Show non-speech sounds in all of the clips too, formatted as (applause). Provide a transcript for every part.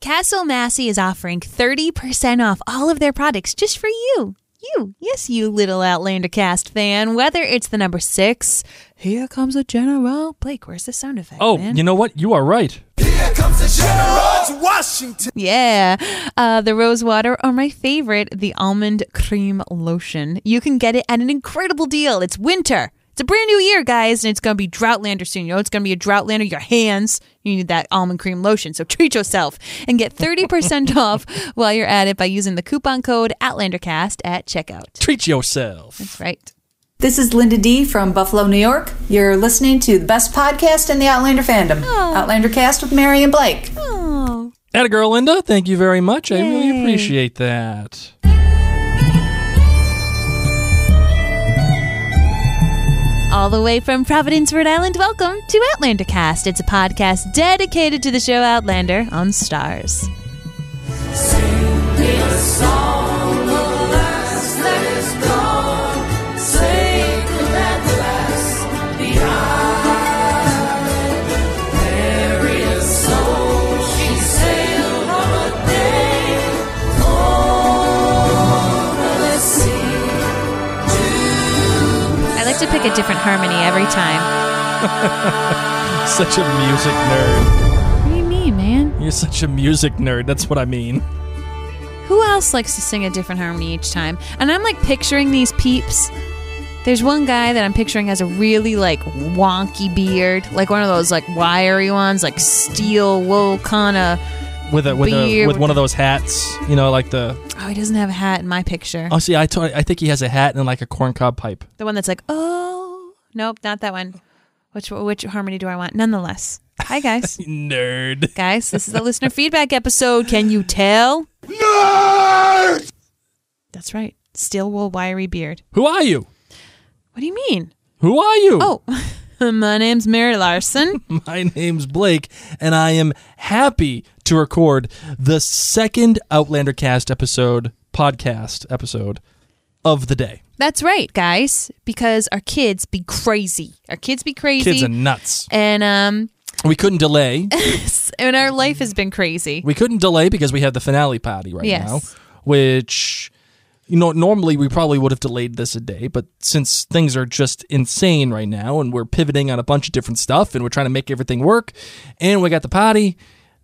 Caswell Massey is offering 30% off all of their products just for you. You, yes, you little Outlander cast fan. Whether it's the number six, here comes a general. Blake, where's the sound effect? Oh, man? you know what? You are right. Here comes the general, Washington. Yeah. Uh, the rose water or my favorite, the almond cream lotion. You can get it at an incredible deal. It's winter. It's a brand new year, guys, and it's going to be Droughtlander soon. You know, it's going to be a Droughtlander. Your hands, you need that almond cream lotion. So (laughs) treat yourself and get 30% (laughs) off while you're at it by using the coupon code OutlanderCast at checkout. Treat yourself. That's right. This is Linda D from Buffalo, New York. You're listening to the best podcast in the Outlander fandom, oh. Outlander Cast with Mary and Blake. Oh. Atta girl, Linda. Thank you very much. I really appreciate that. All the way from Providence, Rhode Island, welcome to Outlander Cast. It's a podcast dedicated to the show Outlander on Starz. I like to pick a different harmony every time. (laughs) Such a music nerd. What do you mean, man? You're such a music nerd. That's what I mean. Who else likes to sing a different harmony each time? And I'm like picturing these peeps. There's one guy that I'm picturing has a really like wonky beard, like one of those like wiry ones, like steel wool kind of. With a with a Beard with with one of those hats, you know, like the. Oh, he doesn't have a hat in my picture. Oh, see, I to- I think he has a hat and like a corncob pipe. The one that's like, oh, nope, not that one. Which which harmony do I want? Nonetheless, hi guys, (laughs) Nerd. guys, this is the listener feedback episode. Can you tell? Nerd. That's right, steel wool wiry beard. Who are you? What do you mean? Who are you? Oh, (laughs) my name's Mary Larson. (laughs) My name's Blake, and I am happy to record the second Outlander Cast episode, podcast episode of the day. That's right, guys, because our kids be crazy. Our kids be crazy. Kids are nuts. and um We couldn't delay. (laughs) and our life has been crazy. we couldn't delay because we have the finale party right Yes. now, which you know normally we probably would have delayed this a day, but since things are just insane right now and we're pivoting on a bunch of different stuff and we're trying to make everything work, and we got the party.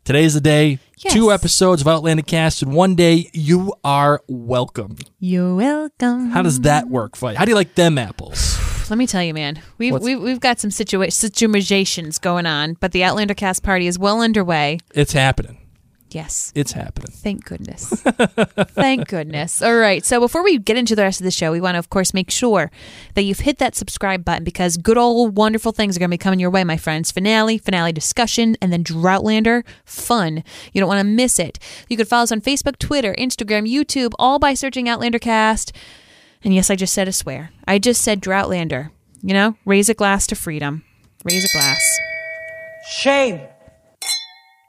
Today's the day. Yes. Two episodes of Outlander Cast in one day. You are welcome. You're welcome. How does that work you? How do you like them apples? (sighs) Let me tell you, man. We've What's- we've, we've got some situa- situations going on, but the Outlander cast party is well underway. It's happening. Yes. It's happening. Thank goodness. Thank (laughs) goodness. All right. So before we get into the rest of the show, we want to, of course, make sure that you've hit that subscribe button because good old wonderful things are going to be coming your way, my friends. Finale, finale discussion, and then Droughtlander fun. You don't want to miss it. You can follow us on Facebook, Twitter, Instagram, YouTube, all by searching Outlandercast. And yes, I just said a swear. I just said Droughtlander. You know, raise a glass to freedom. Raise a glass. Shame.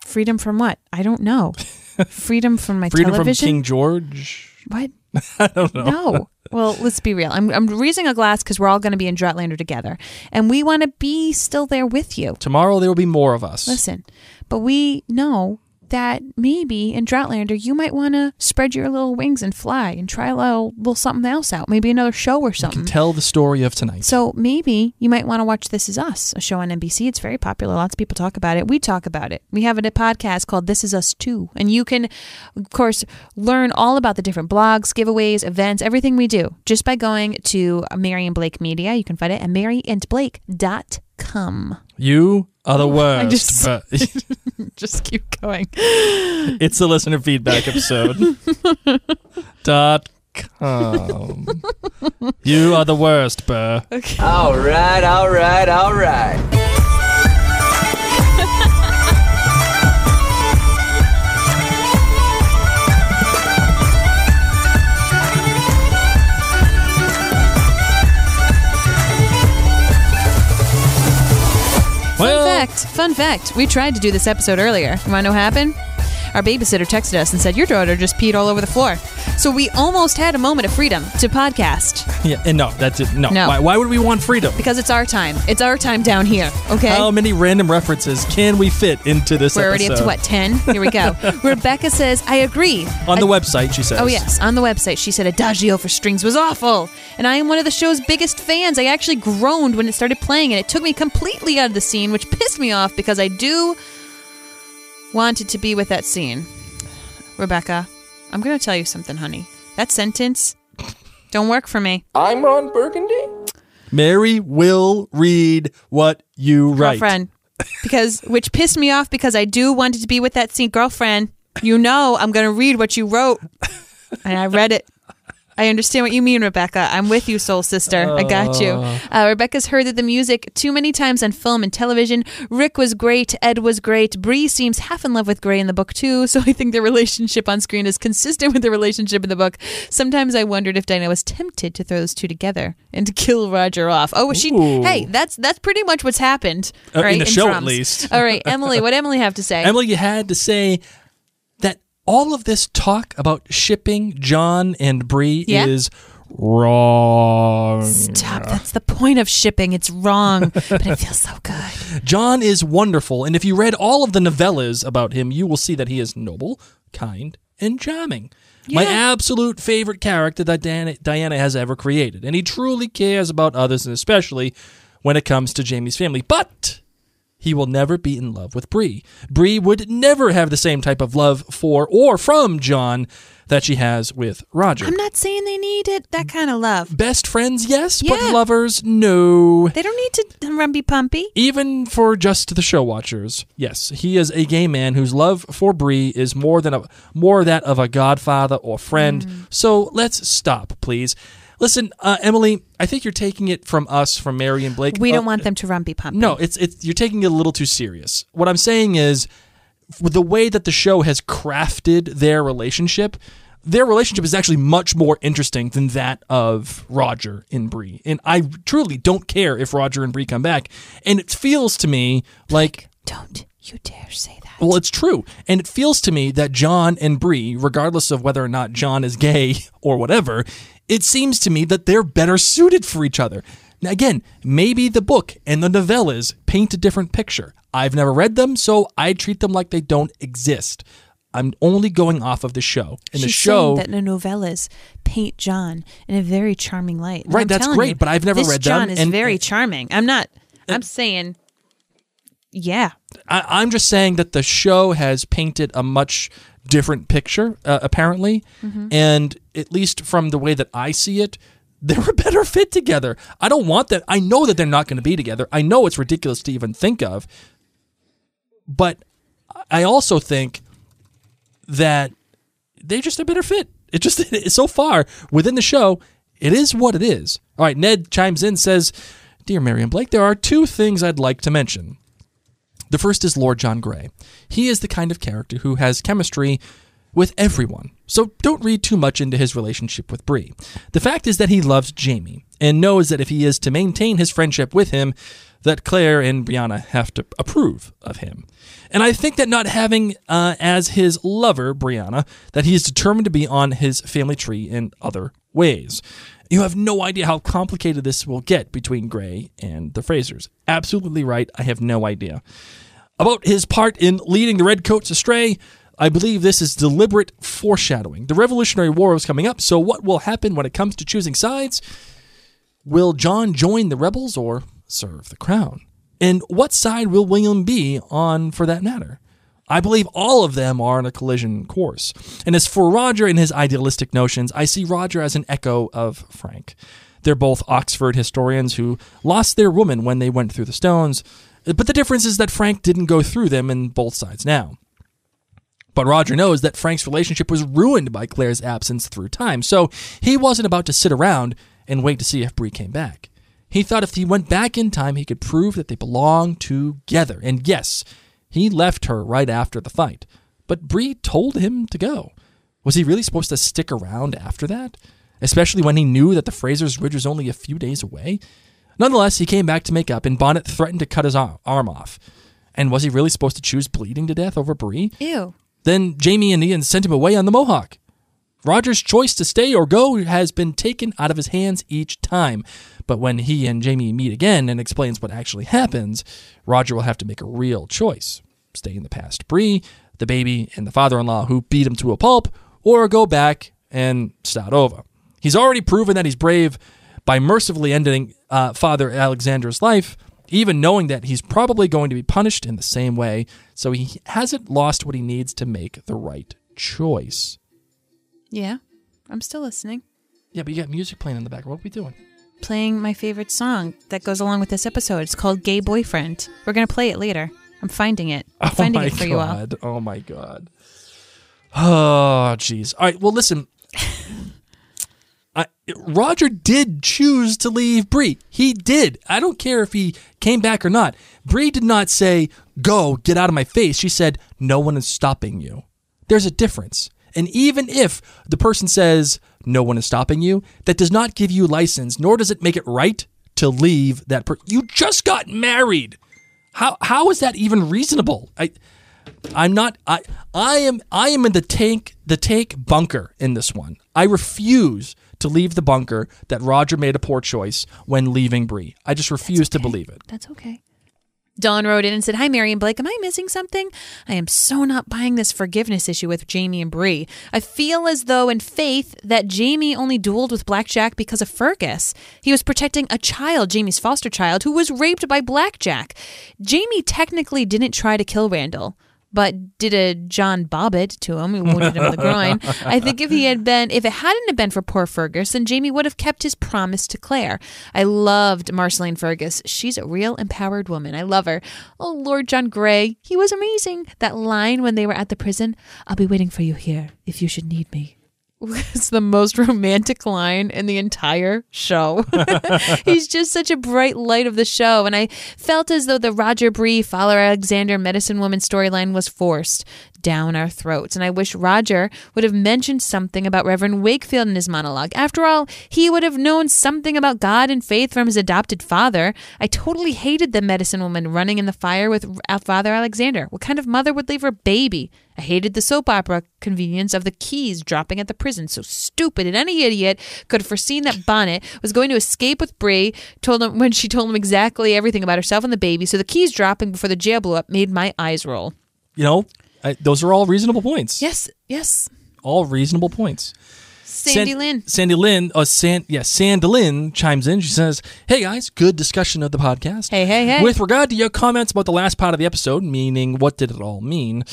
Freedom from what? I don't know. (laughs) Freedom from my Freedom television. from King George. What? (laughs) I don't know. No. Well, let's be real. I'm, I'm raising a glass because we're all going to be in Droughtlander together. And we want to be still there with you. Tomorrow there will be more of us. Listen, but we know that maybe in Droughtlander, you might want to spread your little wings and fly and try a little, little something else out. Maybe another show or You something. can tell the story of tonight. So maybe you might want to watch This Is Us, a show on NBC. It's very popular. Lots of people talk about it. We talk about it. We have a podcast called This Is Us Too. And you can, of course, learn all about the different blogs, giveaways, events, everything we do just by going to Mary and Blake Media. You can find it at maryandblake.com. You are the (laughs) worst. just- (laughs) but Just keep going. it's the listener feedback episode. (laughs) dot com. You are the worst, Burr. All right, all right, all right. Fact, fun fact. We tried to do this episode earlier. You want to know what happened? Our babysitter texted us and said, Your daughter just peed all over the floor. So we almost had a moment of freedom to podcast Yeah, and no, that's it. No. No. Why, why would we want freedom? because it's our time. It's our time down here, okay? How many random references can we fit into this We're already up to what, 10? Here we go. (laughs) Rebecca says, I agree. On the website, she says. Oh, yes. On the website, she said Adagio for strings was awful. And I am one of the show's biggest fans. I actually groaned when it started playing, and it took me completely out of the scene, which pissed me off because I do wanted to be with that scene. Rebecca, I'm going to tell you something, honey. That sentence don't work for me. I'm Ron Burgundy. Mary will read what you write. Girlfriend. Because, which pissed me off because I do wanted to be with that scene. Girlfriend, you know I'm going to read what you wrote. And I read it. I understand what you mean, Rebecca. I'm with you, soul sister. I got you. Uh, Rebecca's heard that the music too many times on film and television. Rick was great. Ed was great. Bree seems half in love with Grey in the book, too. (laughs) So I think their relationship on screen is consistent with the relationship in the book. Sometimes I wondered if Diana was tempted to throw those two together and to (laughs) kill Roger off. Oh, she? Ooh. Hey, that's that's pretty much what's happened. Uh, all right, in the show, at least. All right, Emily. What Emily have to say? (laughs) Emily, you had to say all of this talk about shipping John and Bree Yeah? is wrong. Stop. That's the point of shipping. It's wrong, (laughs) but it feels so good. John is wonderful, and if you read all of the novellas about him, you will see that he is noble, kind, and charming. My absolute favorite character that Diana, Diana has ever created, and he truly cares about others, and especially when it comes to Jamie's family. But he will never be in love with Bree. Bree would never have the same type of love for or from John that she has with Roger. I'm not saying they need it. That kind of love. Best friends, yes, Yeah. but lovers, no. They don't need to rumpy pumpy. Even for just the show watchers, yes, he is a gay man whose love for Bree is more than a more that of a godfather or friend. Mm. So let's stop, please. Listen, uh, Emily, I think you're taking it from us, from Mary and Blake. We Uh, don't want them to rumpy pumpy. No, it's it's you're taking it a little too serious. What I'm saying is, the way that the show has crafted their relationship, their relationship is actually much more interesting than that of Roger and Bree. And I truly don't care if Roger and Bree come back. And it feels to me like Don't you dare say that. well, it's true. And it feels to me that John and Bree, regardless of whether or not John is gay (laughs) or whatever, it seems to me that they're better suited for each other. Now, again, maybe the book and the novellas paint a different picture. I've never read them, so I treat them like they don't exist. I'm only going off of the show. And the show. that the novellas paint John in a very charming light. Right, I'm that's great, you, but I've never read them, John is and- very charming. I'm not. I'm saying, yeah. I, I'm just saying that the show has painted a much different picture, uh, apparently, and at least from the way that I see it, (laughs) they're a better fit together. I don't want that. I know that they're not going to be together. I know it's ridiculous to even think of, but I also think that they're just a better fit. It just (laughs) so far within the show, it is what it is. All right, Ned chimes in says, "Dear Marion Blake, there are two things I'd like to mention." The first is Lord John Grey. He is the kind of character who has chemistry with everyone, so don't read too much into his relationship with Bree. The fact is that he loves Jamie and knows that if he is to maintain his friendship with him, that Claire and Brianna have to approve of him. And I think that not having uh, as his lover Brianna, that he is determined to be on his family tree in other ways. You have no idea how complicated this will get between Grey and the Frasers. Absolutely right. I have no idea. About his part in leading the Redcoats astray, I believe this is deliberate foreshadowing. The Revolutionary War is coming up, so what will happen when it comes to choosing sides? Will John join the rebels or serve the crown? And what side will William be on for that matter? I believe all of them are on a collision course. And as for Roger and his idealistic notions, I see Roger as an echo of Frank. They're both Oxford historians who lost their woman when they went through the stones, but the difference is that Frank didn't go through them in both sides now. But Roger knows that Frank's relationship was ruined by Claire's absence through time, so he wasn't about to sit around and wait to see if Bree came back. He thought if he went back in time, he could prove that they belonged together. And yes, he left her right after the fight. But Bree told him to go. Was he really supposed to stick around after that? Especially when he knew that the Fraser's Ridge was only a few days away? Nonetheless, he came back to make up, and Bonnet threatened to cut his arm off. And was he really supposed to choose bleeding to death over Bree? Ew. Then Jamie and Ian sent him away on the Mohawk. Roger's choice to stay or go has been taken out of his hands each time. But when he and Jamie meet again and explains what actually happens, Roger will have to make a real choice. Stay in the past Bree, the baby, and the father-in-law who beat him to a pulp, or go back and start over. He's already proven that he's brave by mercifully ending uh, Father Alexander's life, even knowing that he's probably going to be punished in the same way, so he hasn't lost what he needs to make the right choice. Yeah, I'm still listening. Yeah, but you got music playing in the background. What are we doing? Playing my favorite song that goes along with this episode. It's called Gay Boyfriend. We're going to play it later. I'm finding it. I'm oh finding oh my it for you all. god! Oh my god! Oh jeez! All right. Well, listen. I, Roger did choose to leave Bree. He did. I don't care if he came back or not. Bree did not say, "Go, get out of my face." She said, "No one is stopping you." There's a difference. And even if the person says, "No one is stopping you," that does not give you license, nor does it make it right to leave that person. You just got married. How how is that even reasonable? I I'm not I I am I am in the tank the tank bunker in this one. I refuse to leave the bunker that Roger made a poor choice when leaving Bree. I just refuse to believe it. That's okay. Dawn wrote in and said, Hi, Mary and Blake. Am I missing something? I am so not buying this forgiveness issue with Jamie and Bree. I feel as though, in faith, that Jamie only dueled with Black Jack because of Fergus. He was protecting a child, Jamie's foster child, who was raped by Black Jack. Jamie technically didn't try to kill Randall but did a John Bobbitt to him, who wounded him in the groin. (laughs) I think if he had been, if it hadn't have been for poor Fergus, then Jamie would have kept his promise to Claire. I loved Marsali and Fergus. She's a real empowered woman. I love her. Oh, Lord John Grey, he was amazing. That line when they were at the prison, I'll be waiting for you here if you should need me. It's the most romantic line in the entire show. (laughs) He's just such a bright light of the show. And I felt as though the Roger Bree, Father Alexander, medicine woman storyline was forced down our throats. And I wish Roger would have mentioned something about Reverend Wakefield in his monologue. After all, he would have known something about God and faith from his adopted father. I totally hated the medicine woman running in the fire with uh, Father Alexander. What kind of mother would leave her baby? I hated the soap opera convenience of the keys dropping at the prison. So stupid. And any idiot could have foreseen that Bonnet was going to escape with Bree told him when she told him exactly everything about herself and the baby. So the keys dropping before the jail blew up made my eyes roll. You know, I, those are all reasonable points. Yes, yes. All reasonable points. Sandy San- Lynn. Sandy Lynn, uh, San, yeah, Sandy Lynn chimes in. She says, "Hey guys, good discussion of the podcast. Hey, hey, hey. With regard to your comments about the last part of the episode, meaning what did it all mean?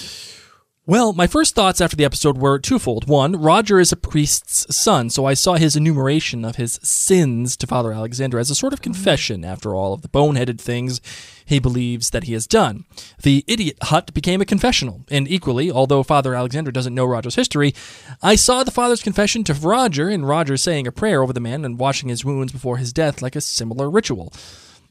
Well, my first thoughts after the episode were twofold. One, Roger is a priest's son, so I saw his enumeration of his sins to Father Alexander as a sort of mm-hmm. confession after all of the boneheaded things he believes that he has done. The idiot hut became a confessional, and equally, although Father Alexander doesn't know Roger's history, I saw the father's confession to Roger and Roger saying a prayer over the man and washing his wounds before his death like a similar ritual.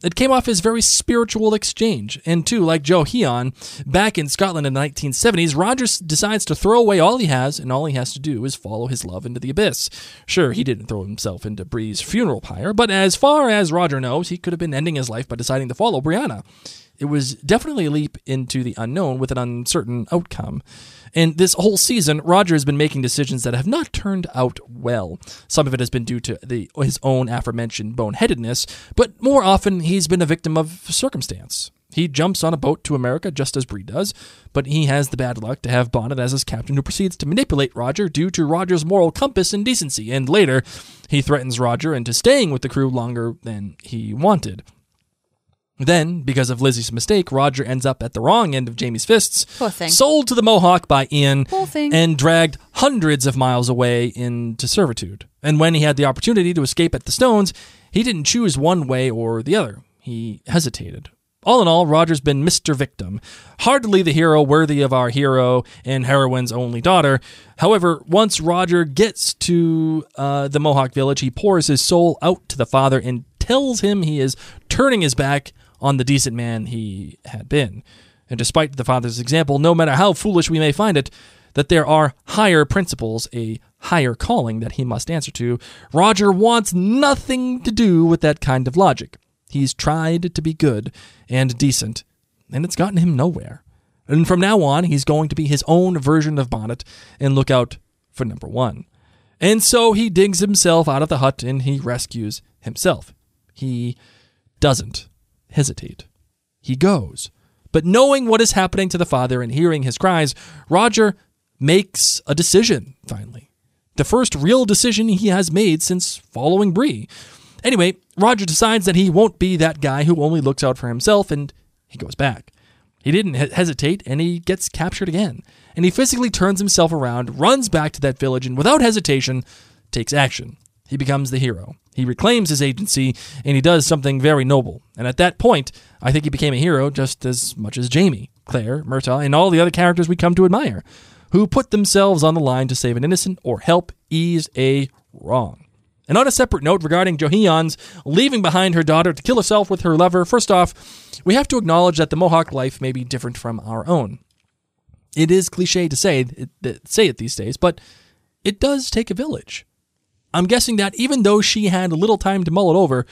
It came off as very spiritual exchange. And two, like Johiehon, back in Scotland in the 1970s, Rogers decides to throw away all he has, and all he has to do is follow his love into the abyss. Sure, he didn't throw himself into Bree's funeral pyre, but as far as Roger knows, he could have been ending his life by deciding to follow Brianna. It was definitely a leap into the unknown with an uncertain outcome. And this whole season, Roger has been making decisions that have not turned out well. Some of it has been due to the, his own aforementioned boneheadedness, but more often he's been a victim of circumstance. He jumps on a boat to America just as Bree does, but he has the bad luck to have Bonnet as his captain who proceeds to manipulate Roger due to Roger's moral compass and decency, and later he threatens Roger into staying with the crew longer than he wanted. Then, because of Lizzie's mistake, Roger ends up at the wrong end of Jamie's fists, Poor thing. sold to the Mohawk by Ian, Poor thing. and dragged hundreds of miles away into servitude. And when he had the opportunity to escape at the Stones, he didn't choose one way or the other. He hesitated. All in all, Roger's been Mr. Victim, hardly the hero worthy of our hero and heroine's only daughter. However, once Roger gets to uh, the Mohawk village, he pours his soul out to the father and tells him he is turning his back on the decent man he had been. And despite the father's example, no matter how foolish we may find it, that there are higher principles, a higher calling that he must answer to, Roger wants nothing to do with that kind of logic. He's tried to be good and decent, and it's gotten him nowhere. And from now on, he's going to be his own version of Bonnet and look out for number one. And so he digs himself out of the hut and he rescues himself. He doesn't hesitate. He goes. But knowing what is happening to the father and hearing his cries, Roger makes a decision, finally. The first real decision he has made since following Bree. Anyway, Roger decides that he won't be that guy who only looks out for himself and he goes back. He didn't hesitate and he gets captured again. And he physically turns himself around, runs back to that village, and without hesitation, takes action. He becomes the hero. He reclaims his agency and he does something very noble. And at that point, I think he became a hero just as much as Jamie, Claire, Murtagh, and all the other characters we come to admire, who put themselves on the line to save an innocent or help ease a wrong. And on a separate note regarding Johiehon's leaving behind her daughter to kill herself with her lover, first off, we have to acknowledge that the Mohawk life may be different from our own. It is cliche to say say it these days, but it does take a village. I'm guessing that even though she had little time to mull it over,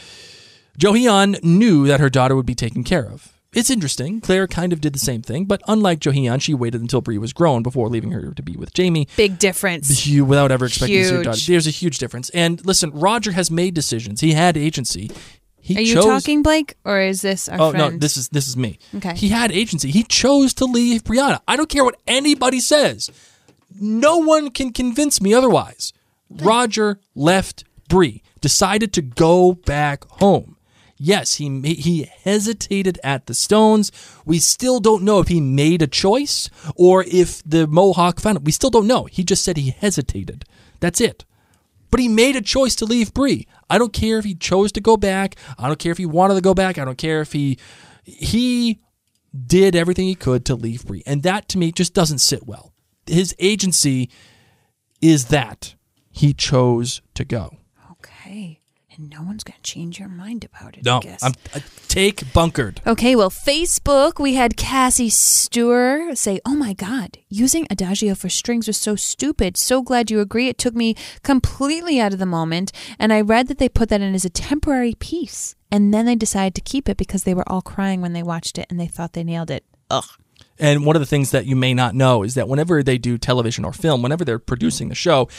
Johiehon knew that her daughter would be taken care of. It's interesting. Claire kind of did the same thing, but unlike Johiehon, she waited until Bree was grown before leaving her to be with Jamie Big difference. without ever expecting to see her Huge. daughter. There's a huge difference. And listen, Roger has made decisions. He had agency. He Are you chose. talking, Blake, or is this our Oh friend? no, this is this is me. Okay. He had agency. He chose to leave Brianna. I don't care what anybody says. No one can convince me otherwise. Roger left Bree, decided to go back home. Yes, he he hesitated at the stones. We still don't know if he made a choice or if the Mohawk found him. We still don't know. He just said he hesitated. That's it. But he made a choice to leave Bree. I don't care if he chose to go back. I don't care if he wanted to go back. I don't care if he he did everything he could to leave Bree. And that to me just doesn't sit well. His agency is that he chose to go. okay. And no one's going to change your mind about it, I No, guess. I'm I take bunkered. Okay, well, Facebook, we had Cassie Stewart say, Oh my God, using Adagio for strings was so stupid. So glad you agree. It took me completely out of the moment. And I read that they put that in as a temporary piece. And then they decided to keep it because they were all crying when they watched it and they thought they nailed it. Ugh. And one of the things that you may not know is that whenever they do television or film, whenever they're producing the show,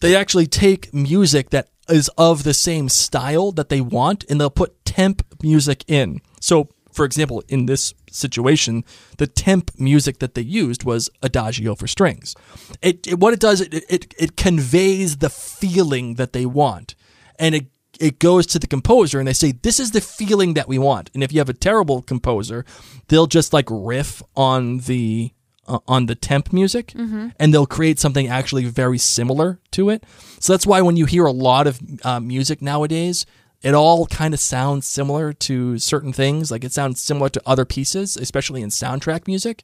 they actually take music that is of the same style that they want and they'll put temp music in. So, for example, in this situation, the temp music that they used was Adagio for strings. It, it what it does it, it it conveys the feeling that they want. And it it goes to the composer and they say this is the feeling that we want. And if you have a terrible composer, they'll just like riff on the uh, on the temp music and they'll create something actually very similar to it. So that's why when you hear a lot of uh, music nowadays, it all kind of sounds similar to certain things. Like it sounds similar to other pieces, especially in soundtrack music,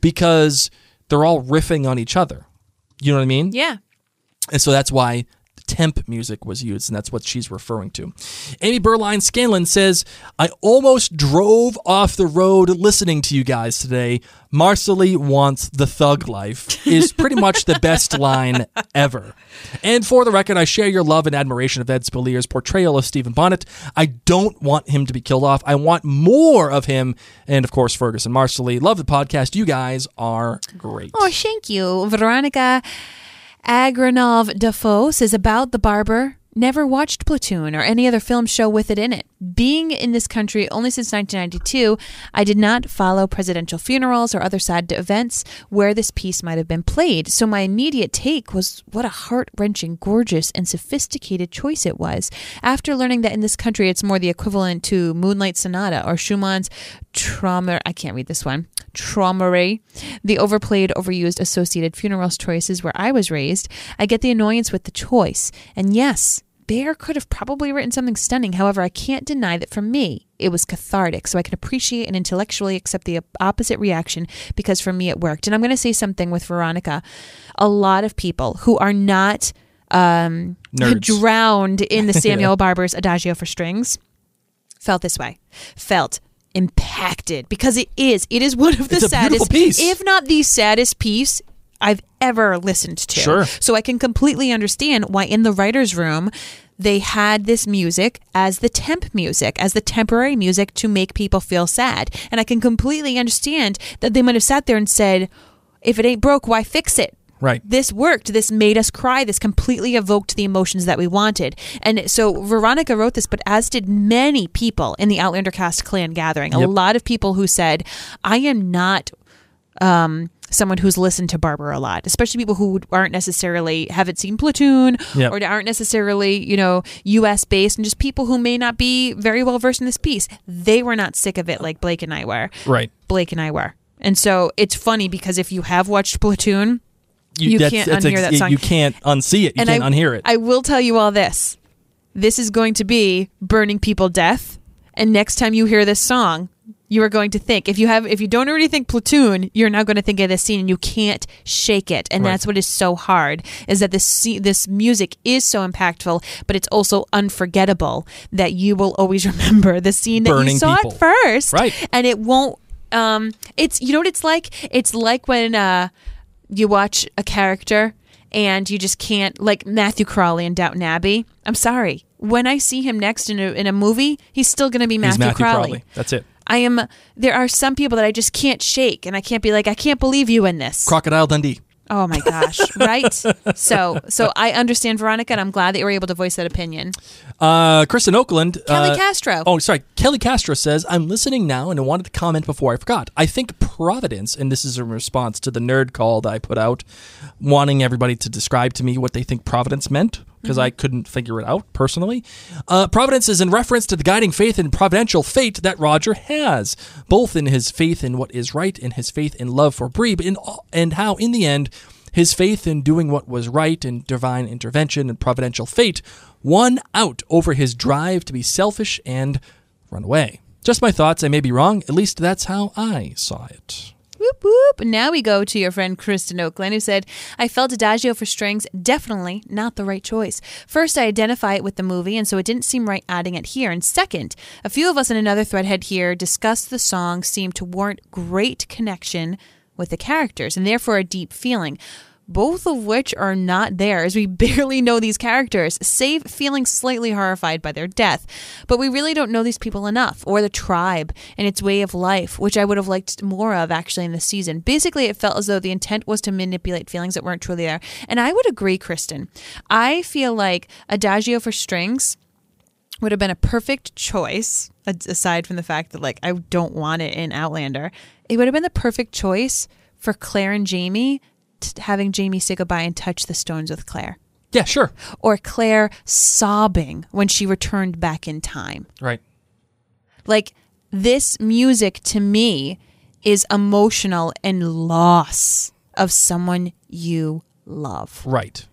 because they're all riffing on each other. You know what I mean? Yeah. And so that's why temp music was used, and that's what she's referring to. Amy Berline Scanlon says, I almost drove off the road listening to you guys today. Marsali wants the thug life is pretty much the best (laughs) line ever. And for the record, I share your love and admiration of Ed Speleers' portrayal of Stephen Bonnet. I don't want him to be killed off. I want more of him. And of course, Fergus and Marsali. Love the podcast. You guys are great. Oh, thank you. Veronica Agranov Defoe says about the barber. Never watched Platoon or any other film show with it in it. Being in this country only since 1992, I did not follow presidential funerals or other sad events where this piece might have been played. So my immediate take was what a heart wrenching, gorgeous, and sophisticated choice it was. After learning that in this country it's more the equivalent to Moonlight Sonata or Schumann's Trauma, I can't read this one, Träumerei, the overplayed, overused associated funerals choices where I was raised, I get the annoyance with the choice. And yes, Bear could have probably written something stunning. However, I can't deny that for me, it was cathartic. So I can appreciate and intellectually accept the opposite reaction because for me it worked. And I'm going to say something with Veronica. A lot of people who are not um, drowned in the (laughs) Samuel Barber's Adagio for Strings felt this way. Felt impacted because it is. It is one of the saddest, if not the saddest piece I've ever listened to. Sure. So I can completely understand why in the writer's room they had this music as the temp music, as the temporary music to make people feel sad. And I can completely understand that they might have sat there and said, if it ain't broke, why fix it? Right. This worked. This made us cry. This completely evoked the emotions that we wanted. And so Veronica wrote this, but as did many people in the Outlander cast clan gathering. A lot of people who said, I am not um, someone who's listened to Barber a lot, especially people who aren't necessarily haven't seen Platoon Yep. or aren't necessarily you know U.S. based, and just people who may not be very well versed in this piece. They were not sick of it like Blake and I were. Right. Blake and I were, and so it's funny because if you have watched Platoon, You that's- can't unhear that song. You can't unsee it. You and can't I, unhear it. I will tell you all this. This is going to be burning people death. And next time you hear this song, you are going to think if you have if you don't already think platoon, you're now going to think of this scene and you can't shake it. And Right. that's what is so hard is that this this music is so impactful, but it's also unforgettable that you will always (laughs) remember the scene that Burning you saw people. it first. Right. And it won't um it's you know what it's like? It's like when uh you watch a character and you just can't like Matthew Crawley in Downton Abbey. I'm sorry. When I see him next in a in a movie, he's still going to be He's Matthew, Matthew Crawley. Crawley. That's it. I am there are some people that I just can't shake and I can't be like I can't believe you in this. Crocodile Dundee. oh my gosh, (laughs) right? So so I understand Veronica and I'm glad that you were able to voice that opinion. Uh, Kristen Oakland. Kelly uh, Castro. Oh, sorry. Kelly Castro says, I'm listening now and I wanted to comment before I forgot. I think Providence, and this is in response to the nerd call that I put out, wanting everybody to describe to me what they think Providence meant, because I couldn't figure it out personally. Uh, Providence is in reference to the guiding faith and providential fate that Roger has, both in his faith in what is right and his faith in love for Bree, but in, and how, in the end, his faith in doing what was right and divine intervention and providential fate won out over his drive to be selfish and run away. Just my thoughts. I may be wrong. At least that's how I saw it. Whoop whoop. Now we go to your friend Kristen Oakland, who said, I felt Adagio for strings definitely not the right choice. First, I identify it with the movie, and so it didn't seem right adding it here. And second, a few of us in another threadhead here discussed the song seemed to warrant great connection with the characters and therefore a deep feeling. Both of which are not there, as we (laughs) barely know these characters, save feeling slightly horrified by their death. But we really don't know these people enough, or the tribe and its way of life, which I would have liked more of actually in the season. Basically, it felt as though the intent was to manipulate feelings that weren't truly there. And I would agree, Kristen. I feel like Adagio for Strings would have been a perfect choice aside from the fact that like I don't want it in Outlander. It would have been the perfect choice for Claire and Jamie t- having Jamie say goodbye and touch the stones with Claire. Yeah, sure. Or Claire sobbing when she returned back in time. Right. Like this music to me is emotional and loss of someone you love. Right.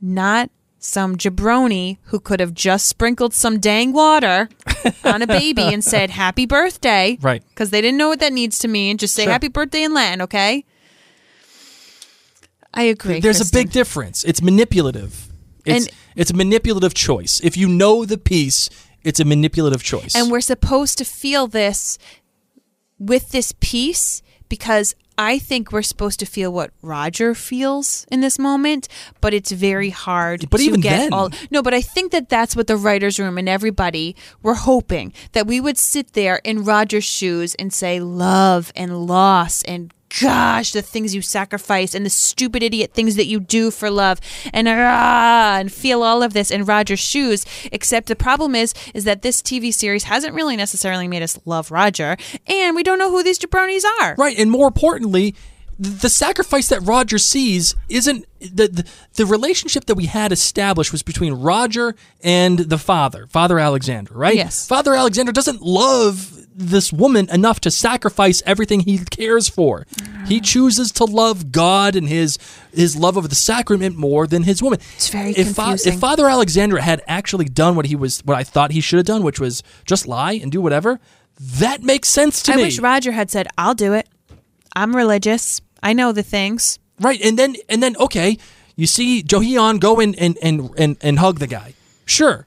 not some jabroni who could have just sprinkled some dang water (laughs) on a baby and said happy birthday Right. because they didn't know what that needs to mean just say Sure. happy birthday in latin okay i agree There's Kristen. a big difference. It's manipulative. It's And- it's a manipulative choice. If you know the piece, it's a manipulative choice. and we're supposed to feel this with this piece because I think we're supposed to feel what Roger feels in this moment, but it's very hard But to even get then- all. No, but I think that that's what the writers' room and everybody were hoping that we would sit there in Roger's shoes and say love and loss and gosh, the things you sacrifice and the stupid idiot things that you do for love and ah, and feel all of this in Roger's shoes. Except the problem is, is that this TV series hasn't really necessarily made us love Roger, and we don't know who these jabronis are. Right, and more importantly, the sacrifice that Roger sees isn't the, the the relationship that we had established was between Roger and the father, Father Alexander, right? Yes. Father Alexander doesn't love this woman enough to sacrifice everything he cares for. He chooses to love God and his his love of the sacrament more than his woman. It's very if, Fa- confusing. if Father Alexander had actually done what he was what I thought he should have done, which was just lie and do whatever, that makes sense to I me. I wish Roger had said, "I'll do it. I'm religious. I know the things." Right, and then and then okay, you see Johiehon go in and and and, and hug the guy. Sure.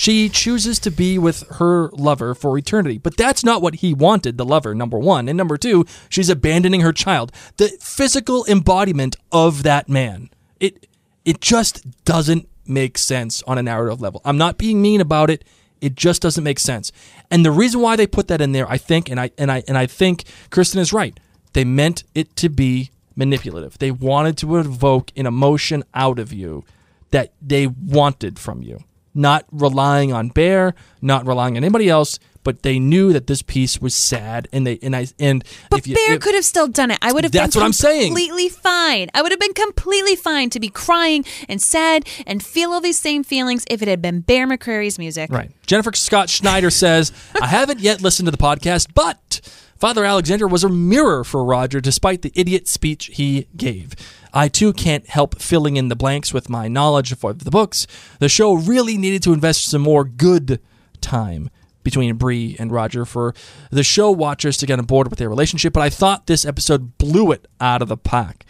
She chooses to be with her lover for eternity, but that's not what he wanted, the lover, number one. And number two, she's abandoning her child. The physical embodiment of that man. It it just doesn't make sense on a narrative level. I'm not being mean about it. It just doesn't make sense. And the reason why they put that in there, I think, and I and I and I think Kristen is right. They meant it to be manipulative. They wanted to evoke an emotion out of you that they wanted from you. Not relying on Bear, not relying on anybody else, but they knew that this piece was sad and they and I and But if you, Bear if- could have still done it. I would have That's been what I'm saying. completely fine. I would have been completely fine to be crying and sad and feel all these same feelings if it had been Bear McCrary's music. Right. Jennifer Scott Schneider says, I haven't yet listened to the podcast, but Father Alexander was a mirror for Roger despite the idiot speech he gave. I too can't help filling in the blanks with my knowledge of the books. The show really needed to invest some more good time between Bree and Roger for the show watchers to get on board with their relationship, but I thought this episode blew it out of the park.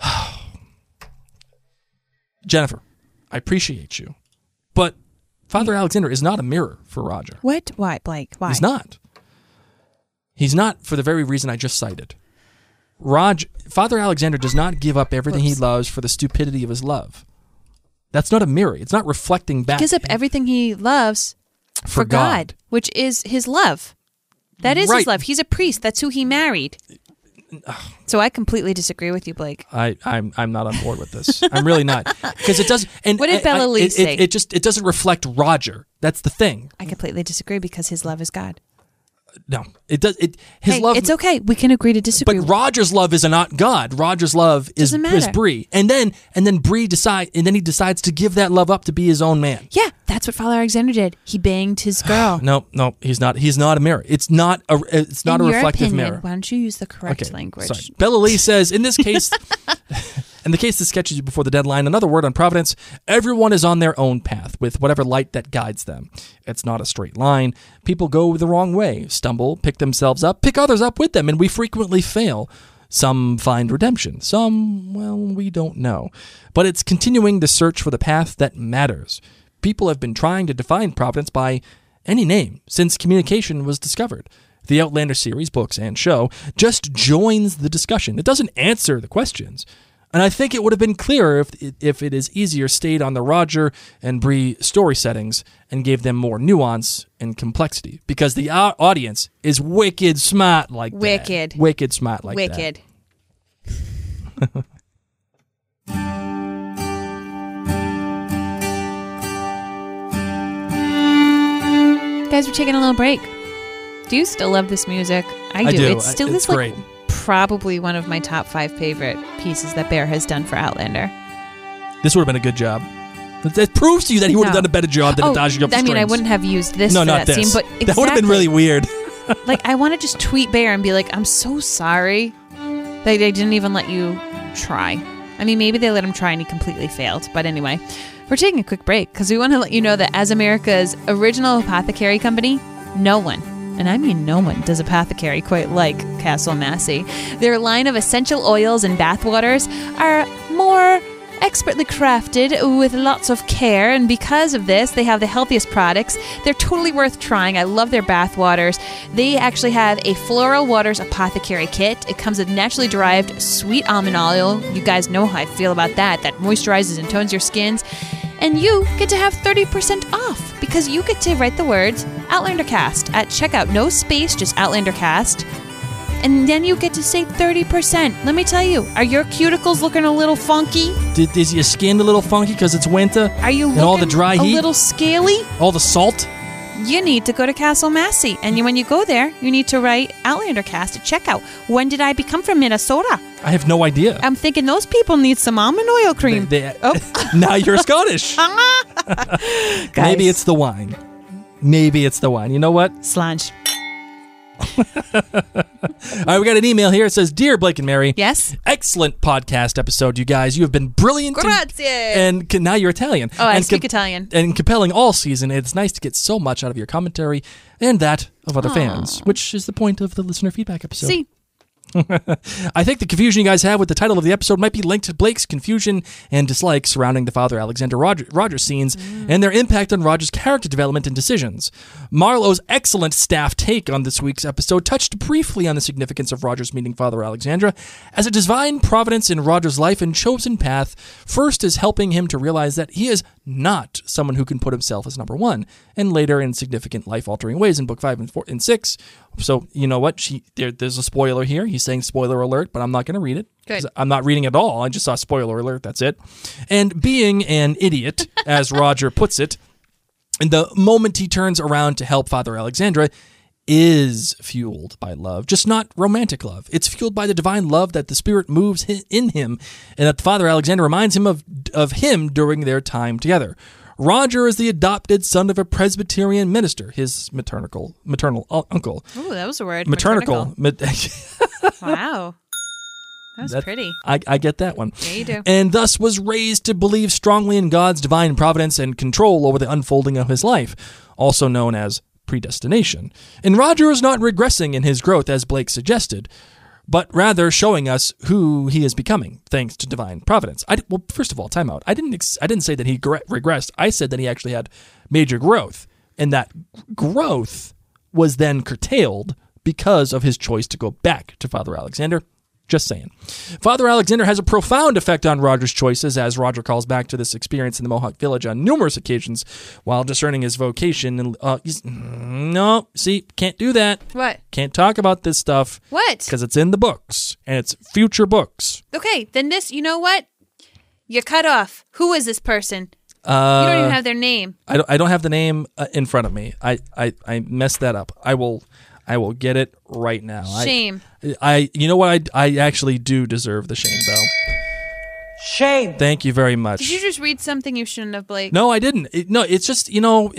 (sighs) Jennifer, I appreciate you, but Father Alexander is not a mirror for Roger. What? Why, Blake? Why? He's not. He's not for the very reason I just cited. Raj, Father Alexander does not give up everything he loves for the stupidity of his love. That's not a mirror. It's not reflecting back. He gives up everything he loves for, God. which is his love. That is Right. his love. He's a priest. That's who he married. (sighs) So I completely disagree with you, Blake. I, I'm I'm not on board with this. I'm really not (laughs) because it does. And What did I- Bella I- Lee it, say? It, it just it doesn't reflect Roger. That's the thing. I completely disagree because his love is God. No, it does. It his hey, love. it's okay. We can agree to disagree. But Roger's love is not God. Roger's love is is. Bree, and then and then Bree decide, and then he decides to give that love up to be his own man. yeah, that's what Father Alexander did. He banged his (sighs) girl. No, no, he's not. He's not a mirror. It's not a. It's not In a reflective opinion, mirror. Why don't you use the correct language? Sorry. Bella Lee says, in this (laughs) case, in the case that sketches you before the deadline, another word on Providence, everyone is on their own path with whatever light that guides them. It's not a straight line. People go the wrong way, stumble, pick themselves up, pick others up with them, and we frequently fail. Some find redemption. Some, well, we don't know. But it's continuing the search for the path that matters. People have been trying to define Providence by any name since communication was discovered. The Outlander series, books, and show just joins the discussion. It doesn't answer the questions. And I think it would have been clearer if if it is easier stayed on the Roger and Bree story settings and gave them more nuance and complexity because the audience is wicked smart like that. Wicked. Wicked smart like that. Wicked. (laughs) Guys, we're taking a little break. Do you still love this music? I do. I do. It's still It's is like great. Probably one of my top five favorite pieces that Bear has done for Outlander. This would have been a good job. That, proves to you that he would have No. done a better job than oh, Adagio of I mean, I wouldn't have used this no, not that this. scene, but That would have been really weird. (laughs) like I want to just tweet Bear and be like, I'm so sorry that they didn't even let you try. I mean, maybe they let him try and he completely failed. But anyway, we're taking a quick break because we want to let you know that as America's original apothecary company, no one. And I mean, no one does apothecary quite like Caswell Massey. Their line of essential oils and bathwaters are more expertly crafted with lots of care and because of this they have the healthiest products. They're totally worth trying. I love their bath waters they actually have a floral waters apothecary kit. It comes with naturally derived sweet almond oil. You guys know how i feel about that. That moisturizes and tones your skins and you get to have 30% off because you get to write the words outlandercast at checkout no space just outlandercast and then you get to save 30%. Let me tell you, are your cuticles looking a little funky? Did, is your skin a little funky because it's winter? Are you And looking all the dry heat? a little scaly? All the salt? You need to go to Caswell Massey. And you, when you go there, you need to write Outlander Cast at checkout. When did I become from Minnesota? I have no idea. I'm thinking those people need some almond oil cream. They- they- Oh. (laughs) now you're Scottish. (laughs) Maybe it's the wine. Maybe it's the wine. You know what? Sláinte. (laughs) All right, we got an email here. It says, "Dear Blake and Mary, Yes? excellent podcast episode, you guys. You have been brilliant and- Grazie. and can, now you're Italian. Oh, I and speak Italian. and compelling all season. It's nice to get so much out of your commentary and that of other Aw. fans, which is the point of the listener feedback episode. See, (laughs) I think the confusion you guys have with the title of the episode might be linked to Blake's confusion and dislike surrounding the Father Alexander Roger, Rogers scenes and their impact on Rogers' character development and decisions. Marlowe's excellent staff take on this week's episode touched briefly on the significance of Rogers meeting Father Alexandra as a divine providence in Rogers' life and chosen path, first as helping him to realize that he is not someone who can put himself as number one, and later in significant life altering ways in book five and four and six. So you know what? She there, there's a spoiler here. He's saying spoiler alert, but I'm not going to read it. Good. I'm not reading at all. I just saw spoiler alert. That's it. And being an idiot, (laughs) as Roger puts it, and the moment he turns around to help Father Alexandra is fueled by love, just not romantic love. It's fueled by the divine love that the Spirit moves in him, and that Father Alexander reminds him of of him during their time together. Roger is the adopted son of a Presbyterian minister, his maternal maternal uncle. Ooh, that was a word. Maternal. (laughs) Wow. That was That- pretty. I, I get that one. Yeah, you do. And thus was raised to believe strongly in God's divine providence and control over the unfolding of his life, also known as predestination. And Roger is not regressing in his growth as Blake suggested, but rather showing us who he is becoming thanks to divine providence. I, well, first of all, time out. I didn't ex- I didn't say that he gre- regressed. I said that he actually had major growth, and that growth was then curtailed because of his choice to go back to Father Alexander. Just saying. Father Alexander has a profound effect on Roger's choices as Roger calls back to this experience in the Mohawk Village on numerous occasions while discerning his vocation. And uh, no, see, can't do that. What? Can't talk about this stuff What? because it's in the books and it's future books. Okay, then this, you know what? You're cut off. Who is this person? Uh, you don't even have their name. I don't, I don't have the name uh, in front of me. I, I, I messed that up. I will I will get it right now. Shame. I, you know what? I, I actually do deserve the shame though. Shame. Thank you very much. Did you just read something you shouldn't have, Blake? No, I didn't. It, no, it's just you know,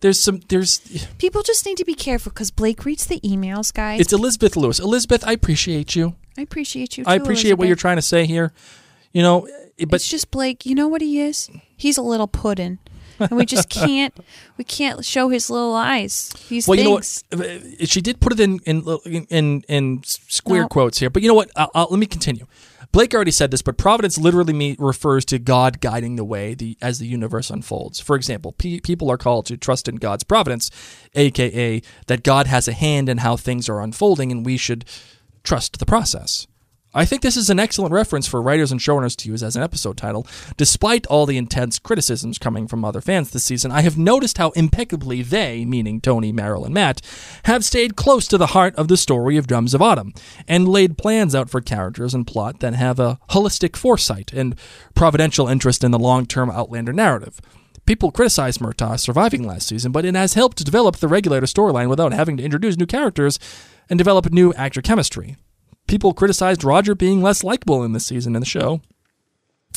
there's some there's People just need to be careful because Blake reads the emails, guys. it's Elizabeth Lewis. Elizabeth, I appreciate you. I appreciate you. Too, I appreciate what you're trying to say here. You know, eh, but it's just Blake. You know what he is? He's a little puddin', and we just can't. We can't show his little eyes. These well, you know what? Uh, She did put it in in in, in square No. quotes here, but you know what? I'll, I'll, let me continue. Blake already said this, but providence literally me, refers to God guiding the way the, as the universe unfolds. For example, pe- people are called to trust in God's providence, aka that God has a hand in how things are unfolding, and we should trust the process. I think this is an excellent reference for writers and showrunners to use as an episode title. Despite all the intense criticisms coming from other fans this season, I have noticed how impeccably they, meaning Toni, Maril, and Matt, have stayed close to the heart of the story of Drums of Autumn and laid plans out for characters and plot that have a holistic foresight and providential interest in the long term Outlander narrative. People criticized Murtagh surviving last season, but it has helped develop the regulator storyline without having to introduce new characters and develop new actor chemistry. People criticized Roger being less likable in this season in the show,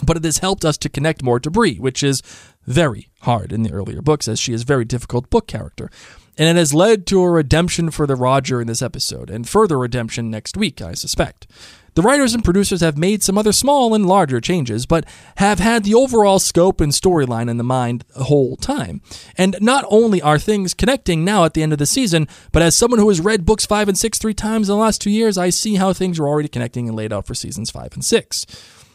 but it has helped us to connect more to Bree, which is very hard in the earlier books, as she is a very difficult book character. And it has led to a redemption for the Roger in this episode, and further redemption next week, I suspect. The writers and producers have made some other small and larger changes, but have had the overall scope and storyline in the mind the whole time. And not only are things connecting now at the end of the season, but as someone who has read books 5 and 6 three times in the last two years, I see how things are already connecting and laid out for seasons 5 and 6.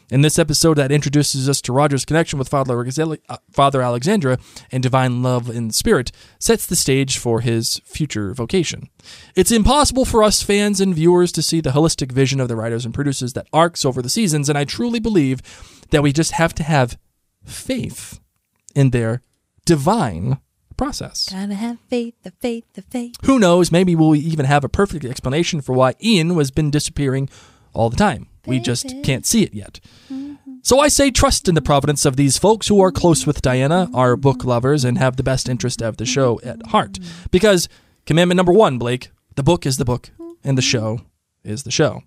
In this episode that introduces us to Roger's connection with Father, uh, Alexandre and divine love and spirit sets the stage for his future vocation. It's impossible for us fans and viewers to see the holistic vision of the writers and producers that arcs over the seasons, and I truly believe that we just have to have faith in their divine process. Gotta have faith, the faith, the faith. Who knows, maybe we'll even have a perfect explanation for why Ian was been disappearing all the time. We just can't see it yet. So I say trust in the providence of these folks who are close with Diana, are book lovers, and have the best interest of the show at heart. Because commandment number one, Blake, the book is the book, and the show is the show.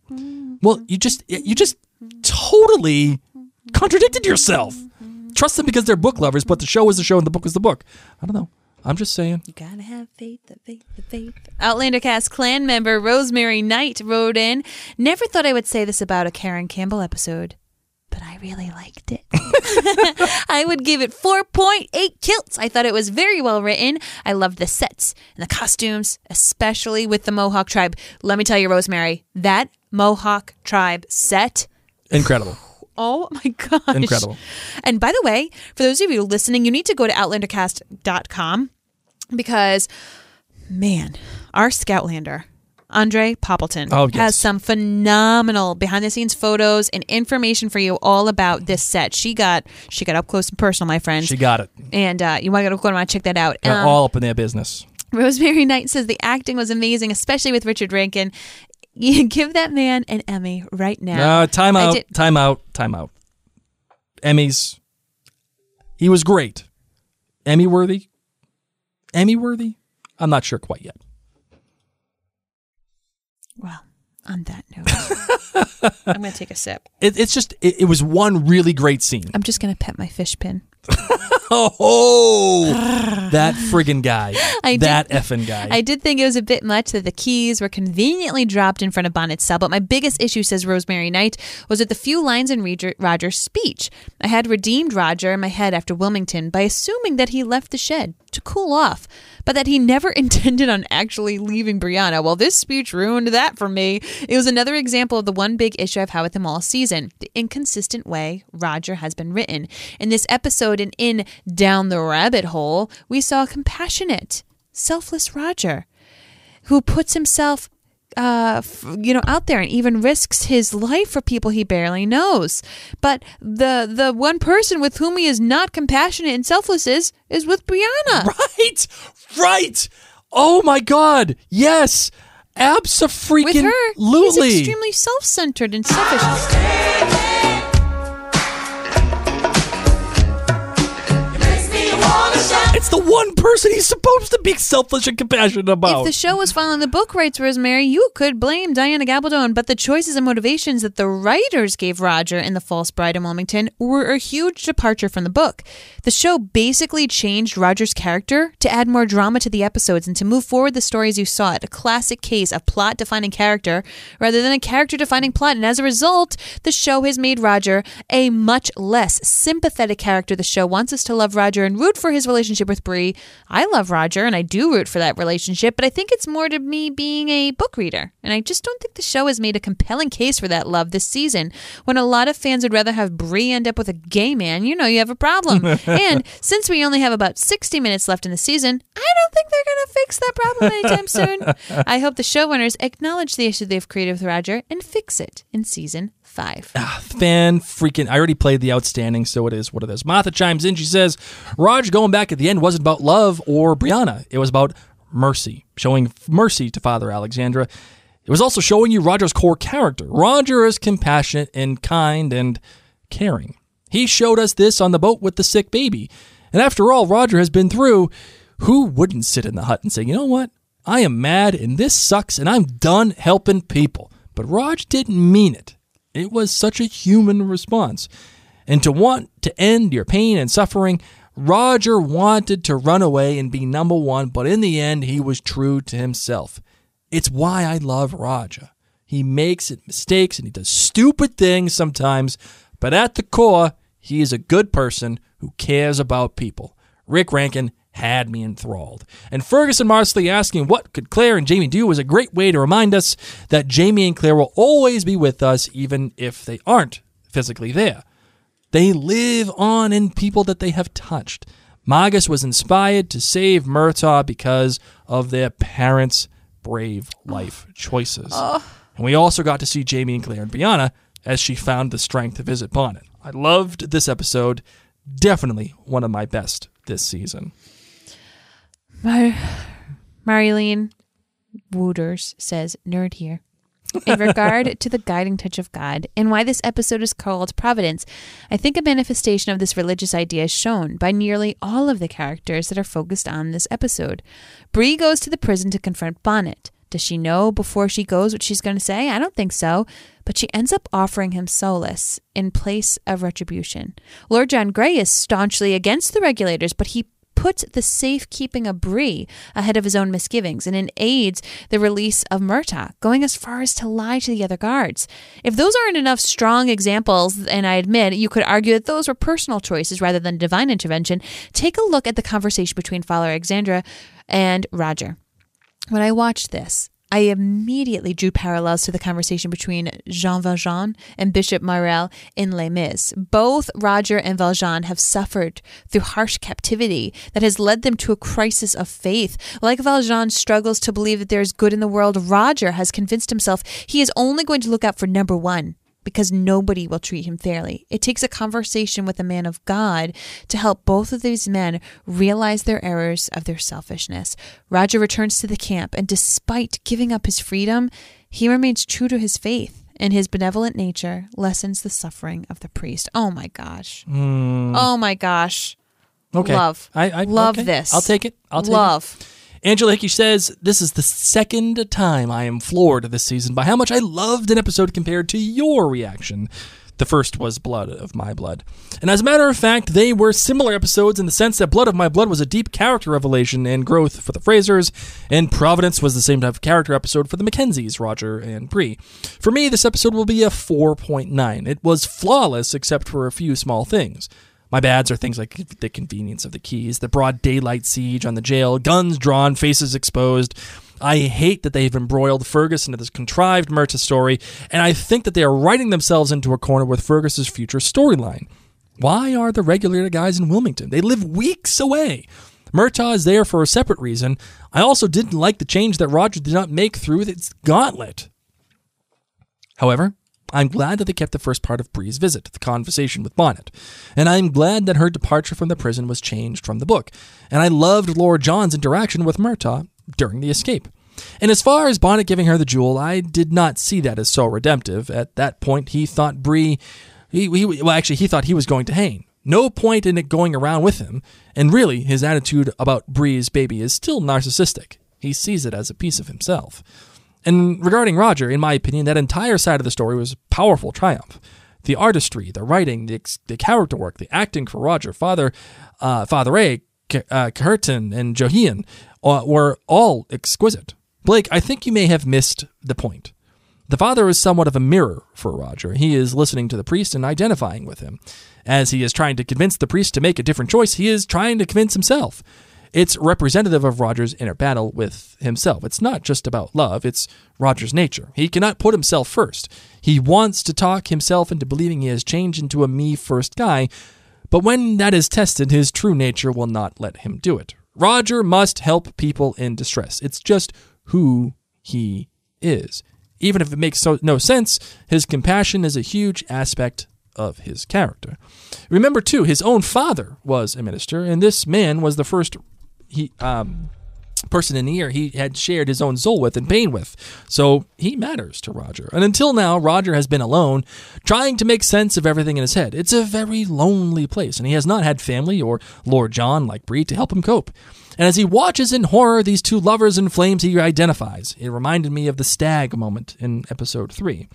Well, you just you just totally contradicted yourself. Trust them because they're book lovers, but the show is the show and the book is the book. I don't know. I'm just saying. You gotta have faith, the faith, the faith. Outlander Cast clan member Rosemary Knight wrote in Never thought I would say this about a Karen Campbell episode, but I really liked it. (laughs) I would give it 4.8 kilts. I thought it was very well written. I loved the sets and the costumes, especially with the Mohawk tribe. Let me tell you, Rosemary, that Mohawk tribe set. Incredible. (sighs) Oh my gosh. Incredible. And by the way, for those of you listening, you need to go to outlandercast.com because, man, our Scoutlander, Andre Poppleton, Oh, yes. has some phenomenal behind the scenes photos and information for you all about this set. She got she got up close and personal, my friends. She got it. and uh, you want to go and check that out. Um, all up in their business. Rosemary Knight says the acting was amazing, especially with Richard Rankin. (laughs) You give that man an Emmy right now. Uh, time out, did- time out, time out. Emmys. He was great. Emmy worthy? Emmy worthy? I'm not sure quite yet. Well, on that note, I'm going to take a sip. (laughs) It, it's just, it, it was one really great scene. I'm just going to pet my fish pin. (laughs) Oh, that friggin' guy. (laughs) I did- that effing guy. I did think it was a bit much that the keys were conveniently dropped in front of Bonnet's cell, but my biggest issue, says Rosemary Knight, was that the few lines in Roger's speech. I had redeemed Roger in my head after Wilmington by assuming that he left the shed to cool off, but that he never (laughs) intended on actually leaving Brianna. Well, this speech ruined that for me. It was another example of the one big issue I've had with him all season the inconsistent way Roger has been written. In this episode and in Down the Rabbit Hole, we saw a compassionate, selfless Roger who puts himself uh you know out there and even risks his life for people he barely knows but the the one person with whom he is not compassionate and selfless is is with Brianna (laughs) right, right. Oh my God. Yes. Absolutely. with her he's extremely self-centered and selfish It's the one person he's supposed to be selfish and compassionate about. If the show was following the book rights, Rosemary, you could blame Diana Gabaldon, but the choices and motivations that the writers gave Roger in The False Bride in Wilmington were a huge departure from the book. The show basically changed Roger's character to add more drama to the episodes and to move forward the stories you saw it. A classic case of plot defining character rather than a character defining plot. And as a result, the show has made Roger a much less sympathetic character. The show wants us to love Roger and root for his relationship with Bree. I love Roger and I do root for that relationship, but I think it's more to me being a book reader. And I just don't think the show has made a compelling case for that love this season. When a lot of fans would rather have Bree end up with a gay man, you know you have a problem. (laughs) and since we only have about 60 minutes left in the season, I don't think they're going to fix that problem anytime soon. (laughs) I hope the showrunners acknowledge the issue they've created with Roger and fix it in season five. Ah, fan freaking I already played the outstanding, so it is what it is. Martha chimes in, she says, Rog going back at the end wasn't about love or Brianna. It was about mercy, showing mercy to Father Alexandre. It was also showing you Roger's core character. Roger is compassionate and kind and caring. He showed us this on the boat with the sick baby. And after all Roger has been through, who wouldn't sit in the hut and say, you know what? I am mad and this sucks and I'm done helping people. But Rog didn't mean it. It was such a human response. And to want to end your pain and suffering, Roger wanted to run away and be number one, but in the end, he was true to himself. It's why I love Roger. He makes mistakes and he does stupid things sometimes, but at the core, he is a good person who cares about people. Rick Rankin had me enthralled. And Fergus and Marsali asking what could Claire and Jamie do was a great way to remind us that Jamie and Claire will always be with us even if they aren't physically there. They live on in people that they have touched. Magus was inspired to save Murtagh because of their parents' brave life oh. choices. Oh. And we also got to see Jamie and Claire and Brianna as she found the strength to visit Bonnet. I loved this episode. Definitely one of my best this season. Mar- Marilene Wooters says, nerd here. In (laughs) regard to the guiding touch of God and why this episode is called Providence, I think a manifestation of this religious idea is shown by nearly all of the characters that are focused on this episode. Bree goes to the prison to confront Bonnet. Does she know before she goes what she's going to say? I don't think so. But she ends up offering him solace in place of retribution. Lord John Grey is staunchly against the regulators, but he puts the safekeeping of Bree ahead of his own misgivings and it aids the release of Murtagh, going as far as to lie to the other guards. If those aren't enough strong examples, and I admit you could argue that those were personal choices rather than divine intervention, take a look at the conversation between Father Alexandre and Roger. When I watched this, I immediately drew parallels to the conversation between Jean Valjean and Bishop Morel in Les Mis. Both Roger and Valjean have suffered through harsh captivity that has led them to a crisis of faith. Like Valjean struggles to believe that there is good in the world, Roger has convinced himself he is only going to look out for number one because nobody will treat him fairly. It takes a conversation with a man of God to help both of these men realize their errors of their selfishness. Roger returns to the camp, and despite giving up his freedom, he remains true to his faith, and his benevolent nature lessens the suffering of the priest. Oh my gosh. Hmm. Oh my gosh. Okay. Love. I, I Love okay. this. I'll take it. I'll take it. Love. Angela Hickey says, This is the second time I am floored this season by how much I loved an episode compared to your reaction. The first was Blood of My Blood. And as a matter of fact, they were similar episodes in the sense that Blood of My Blood was a deep character revelation and growth for the Frasers, and Providence was the same type of character episode for the Mackenzies, Roger and Bree. For me, this episode will be a 4.9. It was flawless except for a few small things. My bads are things like the convenience of the keys, the broad daylight siege on the jail, guns drawn, faces exposed. I hate that they've embroiled Fergus into this contrived Murtagh story, and I think that they are writing themselves into a corner with Fergus's future storyline. Why are the regulator guys in Wilmington? They live weeks away. Murtagh is there for a separate reason. I also didn't like the change that Roger did not make through its gauntlet. However, I'm glad that they kept the first part of Bree's visit, the conversation with Bonnet. And I'm glad that her departure from the prison was changed from the book. And I loved Lord John's interaction with Murtagh during the escape. And as far as Bonnet giving her the jewel, I did not see that as so redemptive. At that point, he thought Bree, he, he, well, actually, he thought he was going to hang. No point in it going around with him. And really, his attitude about Bree's baby is still narcissistic. He sees it as a piece of himself. And regarding Roger, in my opinion, that entire side of the story was powerful triumph. The artistry, the writing, the, the character work, the acting for Roger, Father, uh, Father A, uh, Kaheroton, and Johiehon uh, were all exquisite. Blake, I think you may have missed the point. The father is somewhat of a mirror for Roger. He is listening to the priest and identifying with him. As he is trying to convince the priest to make a different choice, he is trying to convince himself. It's representative of Roger's inner battle with himself. It's not just about love, it's Roger's nature. He cannot put himself first. He wants to talk himself into believing he has changed into a me first guy, but when that is tested, his true nature will not let him do it. Roger must help people in distress. It's just who he is. Even if it makes so, no sense, his compassion is a huge aspect of his character. Remember, too, his own father was a minister, and this man was the first he um, person in the year he had shared his own soul with and pain with. So he matters to Roger. And until now, Roger has been alone, trying to make sense of everything in his head. It's a very lonely place, and he has not had family or Lord John like Bree to help him cope. And as he watches in horror these two lovers in flames he identifies, it reminded me of the stag moment in episode 3.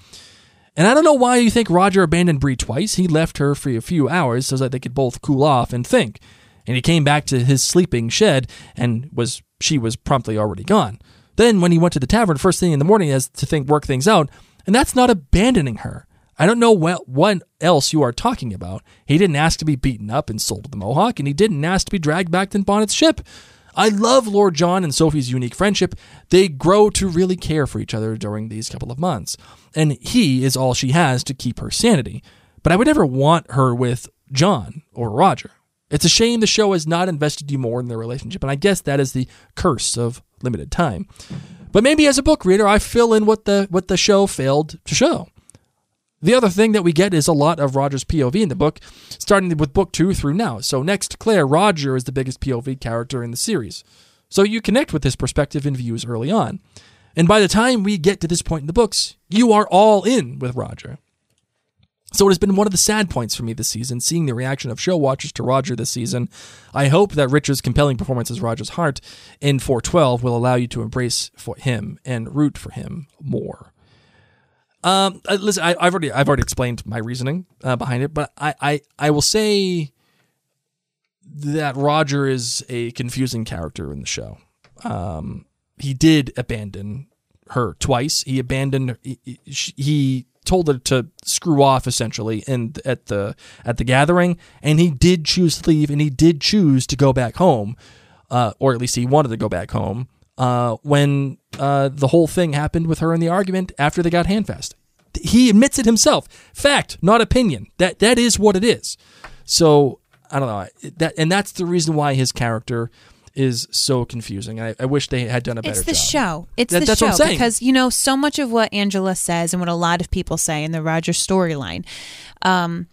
And I don't know why you think Roger abandoned Bree twice. He left her for a few hours so that they could both cool off and think. And he came back to his sleeping shed and was she was promptly already gone. Then when he went to the tavern first thing in the morning as to think work things out, and that's not abandoning her. I don't know what, what else you are talking about. He didn't ask to be beaten up and sold to the Mohawk, and he didn't ask to be dragged back to Bonnet's ship. I love Lord John and Sophie's unique friendship. They grow to really care for each other during these couple of months, and he is all she has to keep her sanity. But I would never want her with John or Roger. It's a shame the show has not invested you more in their relationship, and I guess that is the curse of limited time. But maybe as a book reader, I fill in what the what the show failed to show. The other thing that we get is a lot of Roger's POV in the book, starting with book two through now. So next Claire, Roger is the biggest POV character in the series. So you connect with his perspective and views early on. And by the time we get to this point in the books, you are all in with Roger. So it has been one of the sad points for me this season, seeing the reaction of show watchers to Roger this season. I hope that Richard's compelling performance as Roger's heart in 412 will allow you to embrace for him and root for him more. Um, listen, I, have already I've already explained my reasoning uh, behind it, but I, I I will say that Roger is a confusing character in the show. Um, he did abandon her twice. He abandoned. He, he told her to screw off essentially in at the at the gathering, and he did choose to leave, and he did choose to go back home, uh, or at least he wanted to go back home uh, when uh, the whole thing happened with her in the argument after they got handfast. He admits it himself. Fact, not opinion. That that is what it is. So I don't know that, and that's the reason why his character is so confusing. I, I wish they had done a better thing. It's the job. show. It's That- the that's show what I'm saying. because you know so much of what Angela says and what a lot of people say in the Roger storyline um,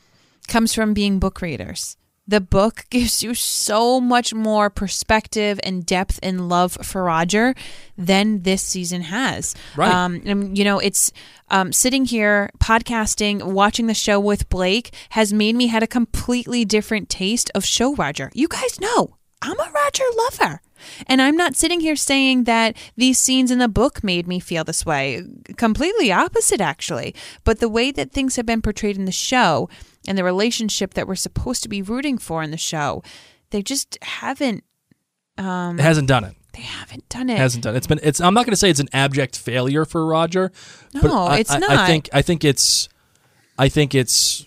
comes from being book readers. The book (laughs) gives you so much more perspective and depth and love for Roger than this season has. Right. Um, and, you know, it's um, sitting here podcasting, watching the show with Blake has made me had a completely different taste of show Roger. You guys know I'm a Roger lover. And I'm not sitting here saying that these scenes in the book made me feel this way. Completely opposite, actually. But the way that things have been portrayed in the show and the relationship that we're supposed to be rooting for in the show, they just haven't. Um, it hasn't done it. They haven't done it. hasn't done. it. It's been. It's. I'm not going to say it's an abject failure for Roger. but No, I- it's I, I think. I think it's. I think it's.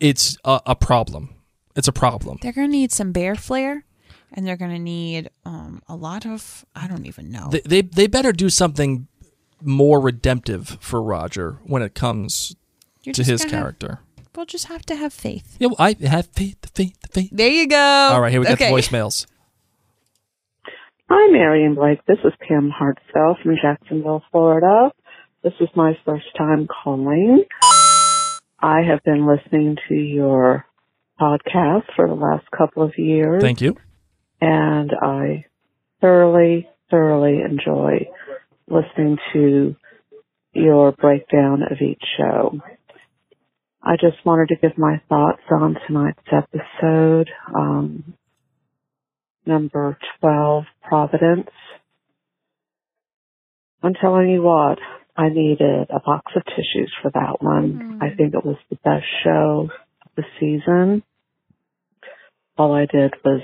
It's a, a problem. It's a problem. They're going to need some bear flair, and they're going to need um, a lot of. I don't even know. They, they they better do something more redemptive for Roger when it comes You're to his gonna have- character. we'll just have to have faith. Yeah, well, I have faith. Faith. Faith. There you go. All right, here we got okay. the voicemails. (laughs) Hi, Mary and Blake. This is Pam Hartsell from Jacksonville, Florida. This is my first time calling. I have been listening to your podcast for the last couple of years, Thank you. and I thoroughly, thoroughly enjoy listening to your breakdown of each show. I just wanted to give my thoughts on tonight's episode. Um, number 12, Providence. I'm telling you what, I needed a box of tissues for that one. I think it was the best show of the season. All I did was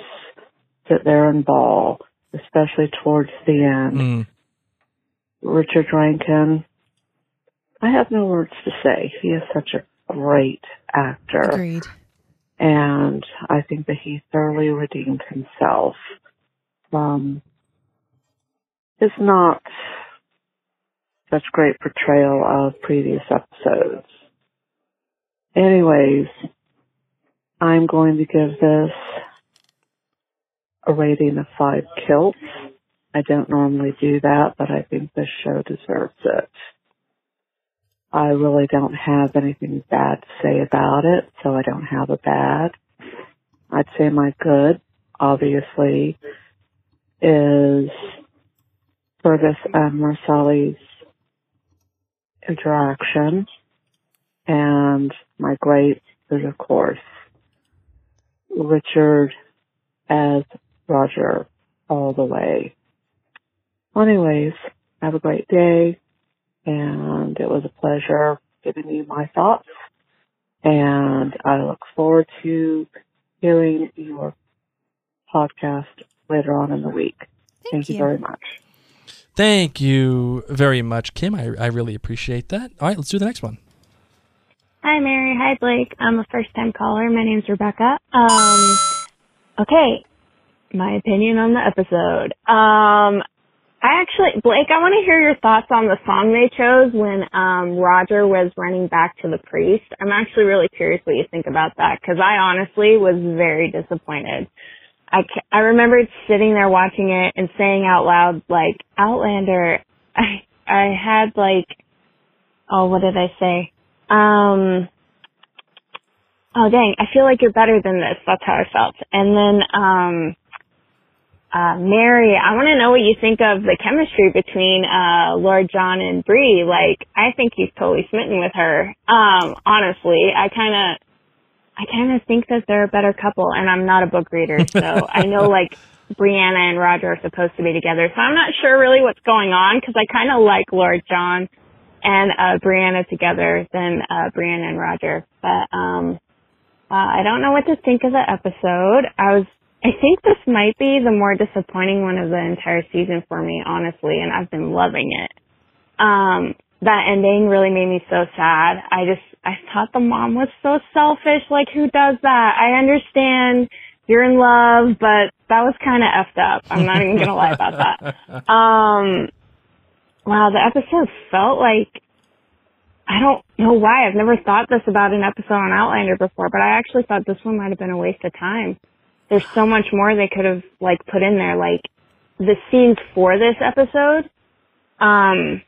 sit there and bawl, especially towards the end. Mm. Richard Rankin, I have no words to say. He is such a great actor Agreed. and I think that he thoroughly redeemed himself from his not such great portrayal of previous episodes. Anyways, I'm going to give this a rating of five kilts. I don't normally do that, but I think this show deserves it. I really don't have anything bad to say about it, so I don't have a bad. I'd say my good, obviously, is Fergus and Marsali's interaction, and my great is, of course, Richard as Roger all the way. Well, Anyways, have a great day and it was a pleasure giving you my thoughts. And I look forward to hearing your podcast later on in the week. Thank, you you. very much. Thank you very much, Kim. I, I really appreciate that. All right, let's do the next one. Hi, Mary. Hi, Blake. I'm a first time caller. My name's Rebecca. Um, okay. My opinion on the episode. Um, I actually, Blake, I want to hear your thoughts on the song they chose when, um, Roger was running back to the priest. I'm actually really curious what you think about that because I honestly was very disappointed. I, I remembered sitting there watching it and saying out loud, like, Outlander, (laughs) I, I had like, oh, what did I say? Um, oh dang, I feel like you're better than this. That's how I felt. And then, um, uh, Mary, I want to know what you think of the chemistry between, uh, Lord John and Bree. Like, I think he's totally smitten with her. Um, honestly, I kind of, I kind of think that they're a better couple and I'm not a book reader. (laughs) So I know like Brianna and Roger are supposed to be together. So I'm not sure really what's going on because I kind of like Lord John and uh Brianna together than uh Brianna and Roger. But um uh, I don't know what to think of the episode. I was I think this might be the more disappointing one of the entire season for me, honestly, and I've been loving it. Um that ending really made me so sad. I just I thought the mom was so selfish. Like who does that? I understand you're in love, but that was kind of effed up. I'm not even gonna lie about that. (laughs) Um, wow, the episode felt like I don't know why. I've never thought this about an episode on Outlander before, but I actually thought this one might have been a waste of time. There's so much more they could have like put in there, like the scenes for this episode. Um.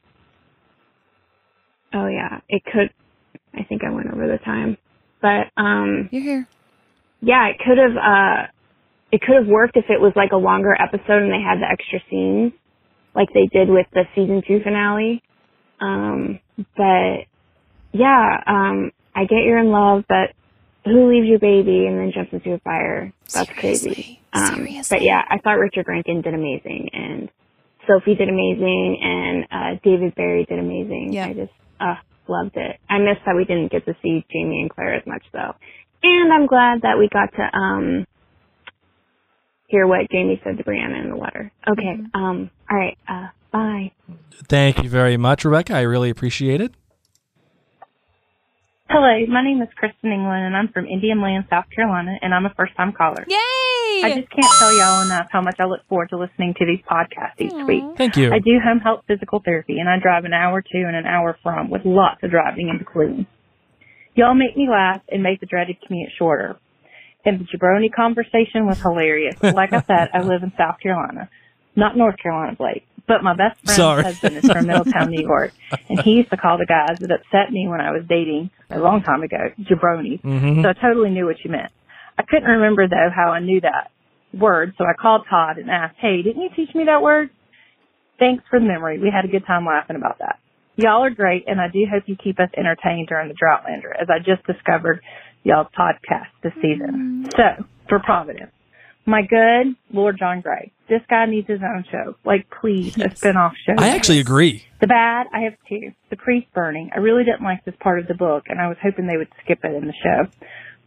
Oh yeah, it could. I think I went over the time, but um. You're here. Yeah, it could have. uh It could have worked if it was like a longer episode and they had the extra scenes, like they did with the season two finale. Um, but yeah, um, I get you're in love, but who leaves your baby and then jumps into a fire? That's crazy. Seriously. Um, Seriously. but yeah, I thought Richard Rankin did amazing and Sophie did amazing and, uh, David Berry did amazing. Yeah. I just, uh, loved it. I missed that we didn't get to see Jamie and Claire as much though. And I'm glad that we got to, um, hear what Jamie said to Brianna in the letter. Okay. Um, all right. Uh, bye. Thank you very much, Rebecca. I really appreciate it. Hello, my name is Kristen England, and I'm from Indian Land, South Carolina, and I'm a first-time caller. Yay! I just can't tell y'all enough how much I look forward to listening to these podcasts each week. Thank you. I do home health physical therapy, and I drive an hour to and an hour from, with lots of driving in between. Y'all make me laugh and make the dreaded commute shorter. And the jabroni conversation was hilarious. Like I said, I live in South Carolina, not North Carolina, Blake. But my best friend's Sorry. husband is from Middletown, New York, and he used to call the guys that upset me when I was dating a long time ago jabronis. Mhm. So I totally knew what you meant. I couldn't remember though how I knew that word, so I called Todd and asked, "Hey, didn't you teach me that word?" Thanks for the memory. We had a good time laughing about that. Y'all are great, and I do hope you keep us entertained during the Droughtlander, as I just discovered y'all's podcast this season. Mm-hmm. So, for Providence, my good Lord John Gray. This guy needs his own show. Like, please, a spin-off show. I actually agree. The bad, I have two. The priest burning. I really didn't like this part of the book, and I was hoping they would skip it in the show.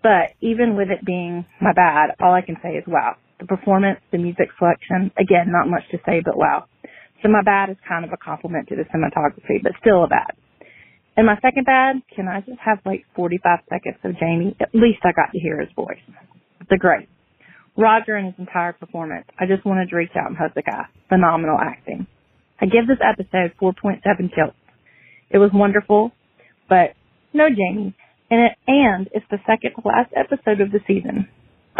But even with it being my bad, all I can say is wow. The performance, the music selection, again, not much to say, but wow. So my bad is kind of a compliment to the cinematography, but still a bad. And my second bad, can I just have like 45 seconds of Jamie? At least I got to hear his voice. The great. Roger and his entire performance. I just wanted to reach out and hug the guy. Phenomenal acting. I give this episode 4.7 kills. It was wonderful, but no Jamie. And it, and it's the second to last episode of the season.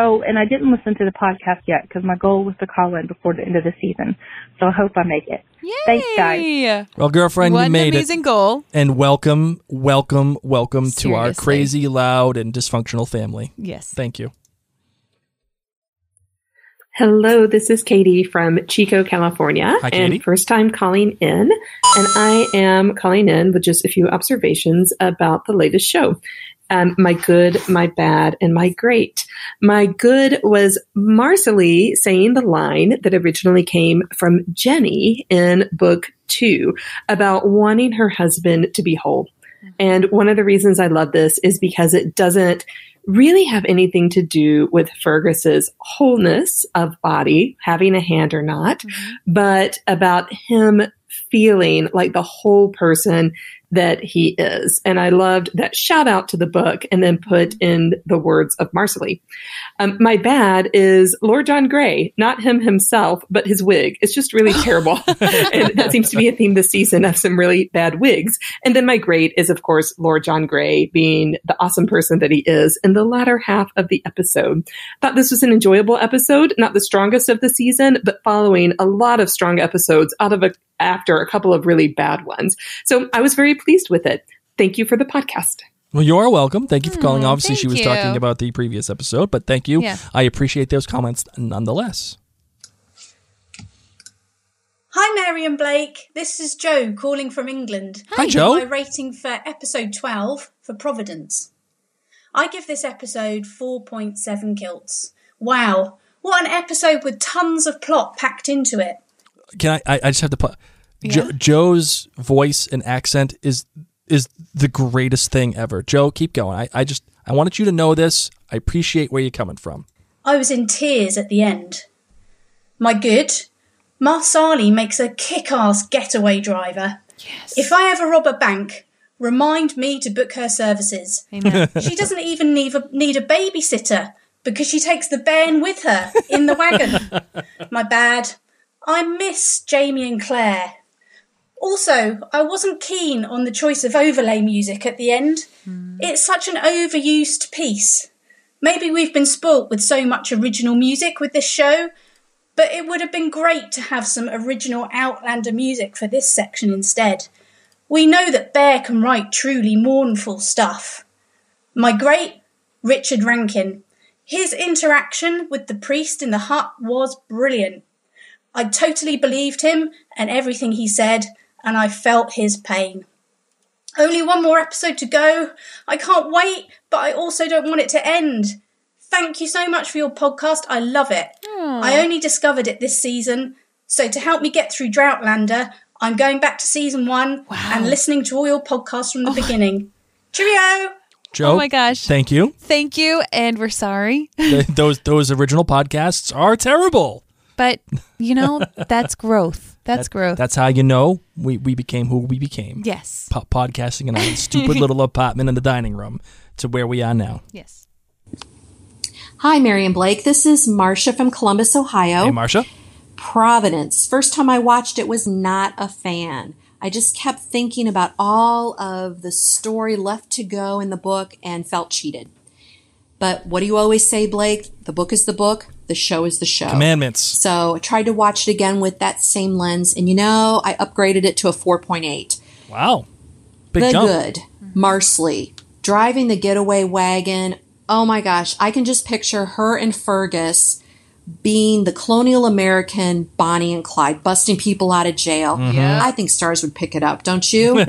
Oh, and I didn't listen to the podcast yet because my goal was to call in before the end of the season. So I hope I make it. Thanks, guys. Well, girlfriend, What you made an amazing it. goal. And welcome, welcome, welcome to our crazy, loud, and dysfunctional family. Yes. Thank you. Hello, this is Katie from Chico, California. Hi, Katie. And first time calling in. And I am calling in with just a few observations about the latest show. Um, my good, my bad, and my great. My good was Marsali saying the line that originally came from Jenny in book two about wanting her husband to be whole. And one of the reasons I love this is because it doesn't really have anything to do with Fergus's wholeness of body, having a hand or not, but about him feeling like the whole person that he is. And I loved that shout out to the book and then put in the words of Marsali. Um, my bad is Lord John Gray, not him himself, but his wig. It's just really (laughs) terrible. (laughs) and that seems to be a theme this season of some really bad wigs. And then my great is, of course, Lord John Gray being the awesome person that he is in the latter half of the episode. Thought this was an enjoyable episode, not the strongest of the season, but following a lot of strong episodes out of a, after a couple of really bad ones. So I was very pleased with it. Thank you for the podcast. Well, you are welcome. Thank you for calling. Hmm, Obviously, she was you. talking about the previous episode, but thank you. Yeah. I appreciate those comments nonetheless. Hi, Mary and Blake. This is Joe calling from England. Hi, Joe. My rating for episode 12 for Providence. I give this episode 4.7 kilts. Wow, what an episode with tons of plot packed into it. Can I? I, I just have to put. Jo- Joe's voice and accent is is the greatest thing ever. Joe, keep going. I, I just I wanted you to know this. I appreciate where you're coming from. I was in tears at the end. My good, Marsali makes a kick ass getaway driver. Yes. If I ever rob a bank, remind me to book her services. Amen. (laughs) she doesn't even need a, need a babysitter because she takes the bairn with her in the wagon. (laughs) My bad. I miss Jamie and Claire. Also, I wasn't keen on the choice of overlay music at the end. Hmm. It's such an overused piece. Maybe we've been spoilt with so much original music with this show, but it would have been great to have some original Outlander music for this section instead. We know that Bear can write truly mournful stuff. My great Richard Rankin. His interaction with the priest in the hut was brilliant. I totally believed him and everything he said, and I felt his pain. Only one more episode to go. I can't wait, but I also don't want it to end. Thank you so much for your podcast. I love it. I only discovered it this season, so to help me get through Droughtlander, I'm going back to season one and listening to all your podcasts from the oh. beginning. Cheerio! Oh Joe. Oh my gosh. Thank you. Thank you, and we're sorry. (laughs) Those those original podcasts are terrible. But, you know, (laughs) that's growth. That's growth. That's how you know we, we became who we became. yes. Po- podcasting in a stupid (laughs) little apartment in the dining room to where we are now. Yes. Hi, Mary and Blake. This is Marcia from Columbus, Ohio. Hey, Marcia. Providence. First time I watched it was not a fan. I just kept thinking about all of the story left to go in the book and felt cheated. But what do you always say, Blake? The book is the book, the show is the show. Commandments. So I tried to watch it again with that same lens, and you know, I upgraded it to a 4.8. Wow. Big the jump. good, Marsali, driving the getaway wagon. Oh my gosh, I can just picture her and Fergus being the colonial American Bonnie and Clyde, busting people out of jail. Mm-hmm. I think Starz would pick it up, don't you? (laughs)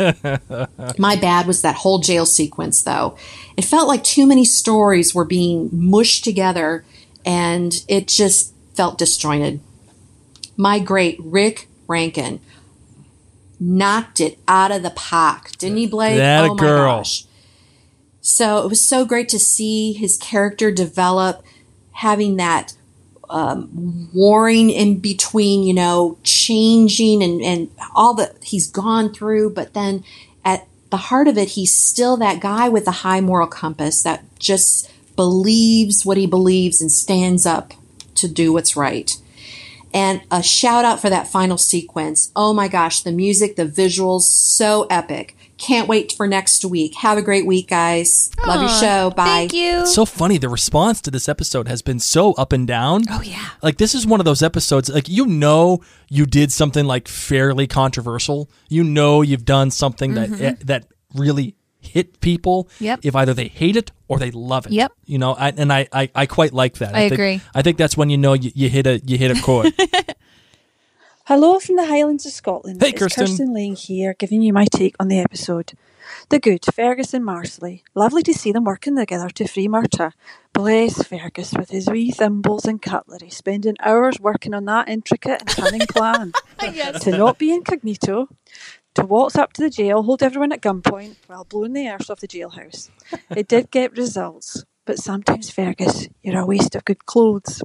my bad was that whole jail sequence, though. It felt like too many stories were being mushed together, and it just felt disjointed. My great Rick Rankin knocked it out of the park, didn't he, Blake? That a oh my girl. gosh. So it was so great to see his character develop, having that um, warring in between, you know, changing and, and all that he's gone through. But then at the heart of it, he's still that guy with a high moral compass that just believes what he believes and stands up to do what's right. And a shout out for that final sequence. Oh my gosh, the music, the visuals, so epic. Can't wait for next week. Have a great week, guys. Love your show. Bye. Thank you. It's so funny. The response to this episode has been so up and down. oh, yeah. Like this is one of those episodes. Like you know, you did something like fairly controversial. You know, you've done something that eh, that really hit people. Mm-hmm. Yep. If either they hate it or they love it. Yep. You know, I, and I, I I quite like that. I think, agree. I think that's when you know you, you hit a you hit a chord. (laughs) Hello from the Highlands of Scotland. Hey, it's Kirsten. Kirsten Lane here, giving you my take on the episode. The good, Fergus and Marsali. Lovely to see them working together to free Murtagh. Bless Fergus with his wee thimbles and cutlery, spending hours working on that intricate and cunning (laughs) plan. (laughs) To not be incognito, to waltz up to the jail, hold everyone at gunpoint while blowing the arse off the jailhouse. It did get results, but sometimes, Fergus, you're a waste of good clothes.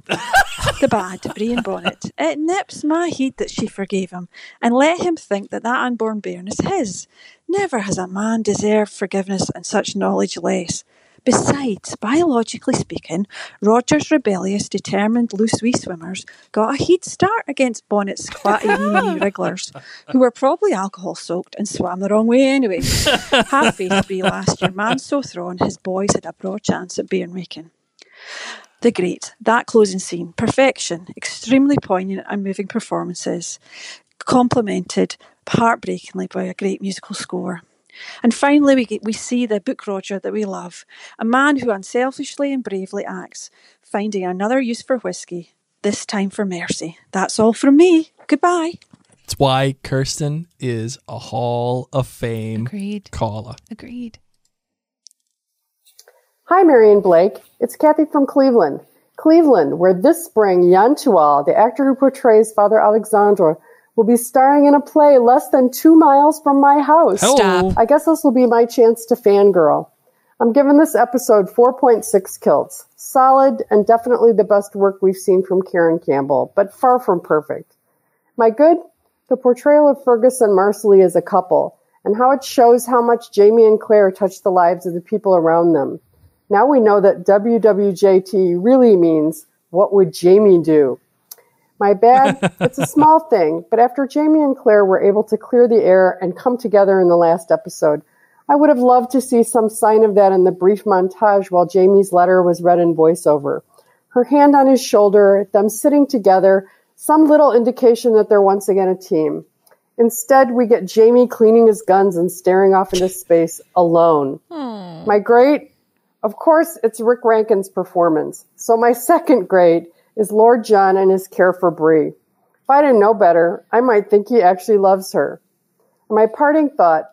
the bad, Bree and Bonnet. It nips my heat that she forgave him and let him think that that unborn bairn is his. Never has a man deserved forgiveness and such knowledge less. Besides, biologically speaking, Roger's rebellious, determined loose wee swimmers got a heat start against Bonnet's clatty wee wee (laughs) wrigglers, who were probably alcohol soaked and swam the wrong way anyway. (laughs) Half faced Brie last year, man so thrown, his boys had a broad chance at bairn making. The great, that closing scene, perfection, extremely poignant and moving performances, complemented heartbreakingly by a great musical score. And finally, we, get, we see the book Roger that we love, a man who unselfishly and bravely acts, finding another use for whiskey, this time for mercy. That's all from me. Goodbye. it's why Kirsten is a Hall of Fame Agreed. caller. Agreed. Hi, Mary and Blake. It's Kathy from Cleveland. Cleveland, where this spring Yan Tual, the actor who portrays Father Alexandre, will be starring in a play less than two miles from my house. Stop. I guess this will be my chance to fangirl. I'm giving this episode 4.6 kilts. Solid and definitely the best work we've seen from Karen Campbell, but far from perfect. My good? The portrayal of Fergus and Marsali as a couple, and how it shows how much Jamie and Claire touched the lives of the people around them. Now we know that WWJT really means what would Jamie do? My bad, (laughs) it's a small thing, but after Jamie and Claire were able to clear the air and come together in the last episode, I would have loved to see some sign of that in the brief montage while Jamie's letter was read in voiceover. Her hand on his shoulder, them sitting together, some little indication that they're once again a team. Instead, we get Jamie cleaning his guns and staring off into (laughs) space alone. Hmm. My great, of course, it's Rick Rankin's performance. So my second grade is Lord John and his care for Bree. If I didn't know better, I might think he actually loves her. And my parting thought,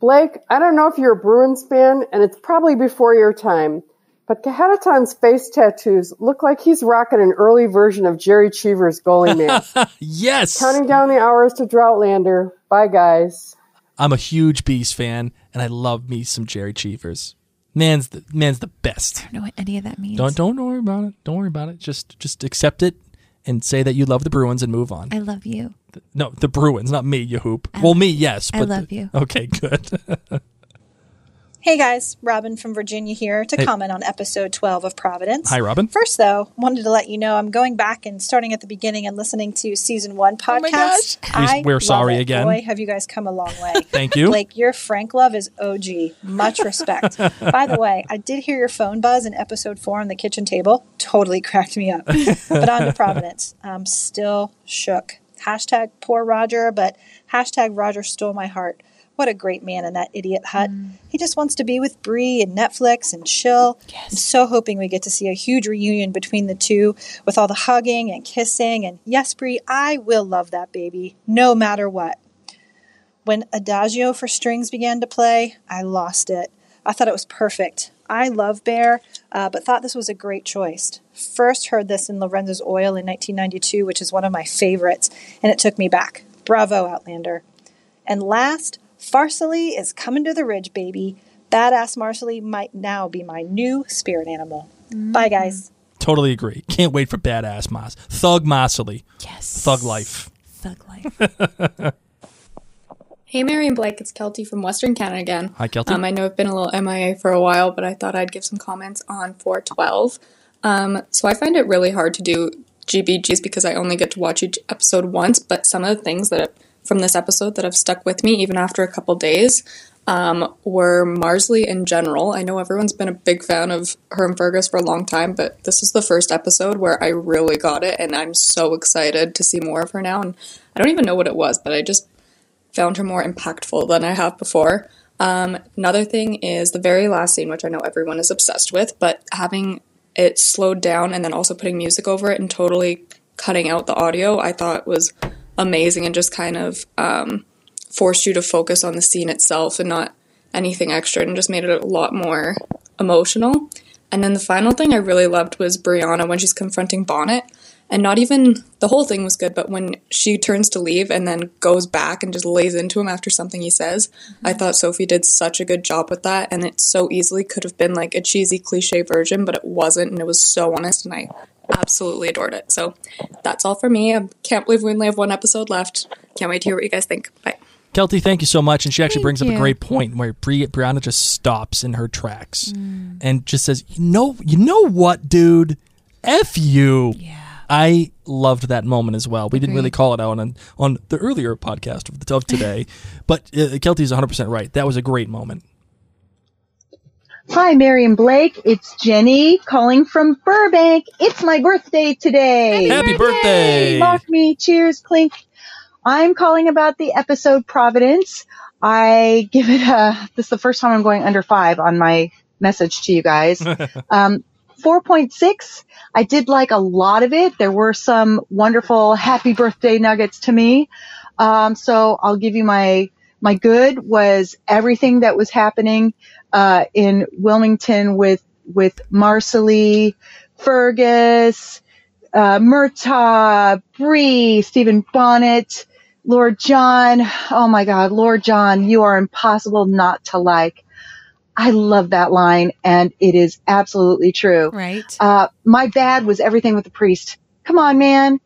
Blake, I don't know if you're a Bruins fan, and it's probably before your time, but Kaheroton's face tattoos look like he's rocking an early version of Gerry Cheevers' goalie (laughs) mask. yes. Counting down the hours to Droughtlander. Bye, guys. I'm a huge Beast fan, and I love me some Gerry Cheevers. Man's the man's the best. I don't know what any of that means. Don't don't worry about it. Don't worry about it. Just just accept it and say that you love the Bruins and move on. I love you. No, the Bruins, not me, you hoop. well, me, yes. I love the- you. Okay, good. (laughs) Hey guys, Robin from Virginia here to Hey. comment on episode 12 of Providence. Hi, Robin. First, though, wanted to let you know I'm going back and starting at the beginning and listening to season one oh podcast. We- I we're sorry it. again. Boy, have you guys come a long way. (laughs) Thank you. Like, your Frank love is OG. Much respect. (laughs) By the way, I did hear your phone buzz in episode four on the kitchen table. Totally cracked me up. (laughs) but on to Providence. I'm still shook. Hashtag poor Roger, but hashtag Roger stole my heart. What a great man in that idiot hut. He just wants to be with Bree and Netflix and chill. I'm so hoping we get to see a huge reunion between the two with all the hugging and kissing. And yes, Bree, I will love that baby, no matter what. When Adagio for strings began to play, I lost it. I thought it was perfect. I love Bear, uh, but thought this was a great choice. First heard this in Lorenzo's Oil in 1992, which is one of my favorites, and it took me back. Bravo, Outlander. And last, Marsali is coming to the ridge, baby. Badass Marsali might now be my new spirit animal. Bye, guys. totally agree. Can't wait for badass Moss. Thug Mossily. Yes. Thug life. Thug life. (laughs) Hey, Mary and Blake, it's Kelty from Western Canada again. Hi, Kelty. Um, I know I've been a little MIA for a while, but I thought I'd give some comments on 412. Um, so I find it really hard to do GBGs because I only get to watch each episode once, but some of the things that from this episode that have stuck with me even after a couple days um, were Marsali in general. I know everyone's been a big fan of her and Fergus for a long time, but this is the first episode where I really got it, and I'm so excited to see more of her now. And I don't even know what it was, but I just found her more impactful than I have before. Um, another thing is the very last scene, which I know everyone is obsessed with, but having it slowed down and then also putting music over it and totally cutting out the audio, I thought was amazing and just kind of um, forced you to focus on the scene itself and not anything extra and just made it a lot more emotional. And then the final thing I really loved was Brianna when she's confronting Bonnet. And not even the whole thing was good, but when she turns to leave and then goes back and just lays into him after something he says, I thought Sophie did such a good job with that. And it so easily could have been like a cheesy cliche version, but it wasn't. And it was so honest. And I absolutely adored it. So that's all for me. I can't believe we only have one episode left. Can't wait to hear what you guys think. Bye. Kelty, thank you so much. And she actually brings up a great point where Bri- Brianna just stops in her tracks Mm. and just says, "You know, you know what, dude? F you." Yeah. I loved that moment as well. We didn't really call it out on on the earlier podcast of, of today, (laughs) but uh, Kelty's 100 percent right. That was a great moment. Hi, Mary and Blake. It's Jenny calling from Burbank. It's my birthday today. Happy birthday! Mock me. Cheers. Clink. I'm calling about the episode Providence. I give it a, this is the first time I'm going under five on my message to you guys. (laughs) Um, 4.6. I did like a lot of it. There were some wonderful happy birthday nuggets to me. Um, so I'll give you my, my good was everything that was happening, uh, in Wilmington with, with Marsali, Fergus, uh, Murtagh, Bree, Stephen Bonnet, Lord John. Oh my God, Lord John, you are impossible not to like. I love that line and it is absolutely true. Right. Uh, my bad was everything with the priest. Come on, man.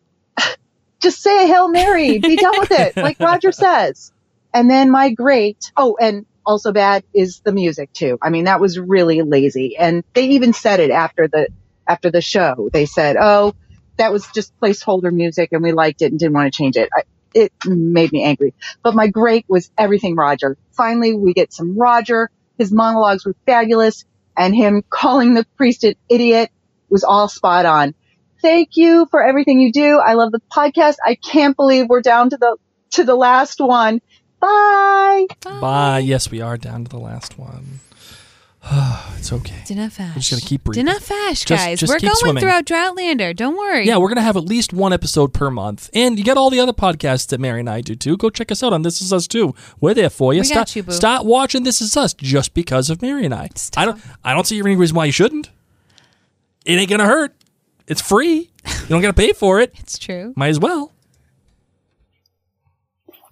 (laughs) Just say a Hail Mary. Be done with it. Like Roger says. And then my great. Oh, and also bad is the music too. I mean, that was really lazy. And they even said it after the, after the show. They said, oh, that was just placeholder music and we liked it and didn't want to change it. I, it made me angry. But my great was everything Roger. Finally, we get some Roger. His monologues were fabulous and him (laughs) calling the priest an idiot was all spot on. Thank you for everything you do. I love the podcast. I can't believe we're down to the, to the last one. Bye. Bye. Yes, we are down to the last one. (sighs) it's okay. Dinna fash. We're just gonna keep breathing. Dinna fash, Just- guys. just We're keep going swimming. throughout Droughtlander. Don't worry. Yeah, we're gonna have at least one episode per month, and you get all the other podcasts that Mary and I do too. Go check us out on This Is Us too. We're there for you. We got you, boo. stop watching This Is Us just because of Mary and I. I don't. I don't see any reason why you shouldn't. It ain't gonna hurt. It's free. You don't gotta pay for it. (laughs) It's true. Might as well.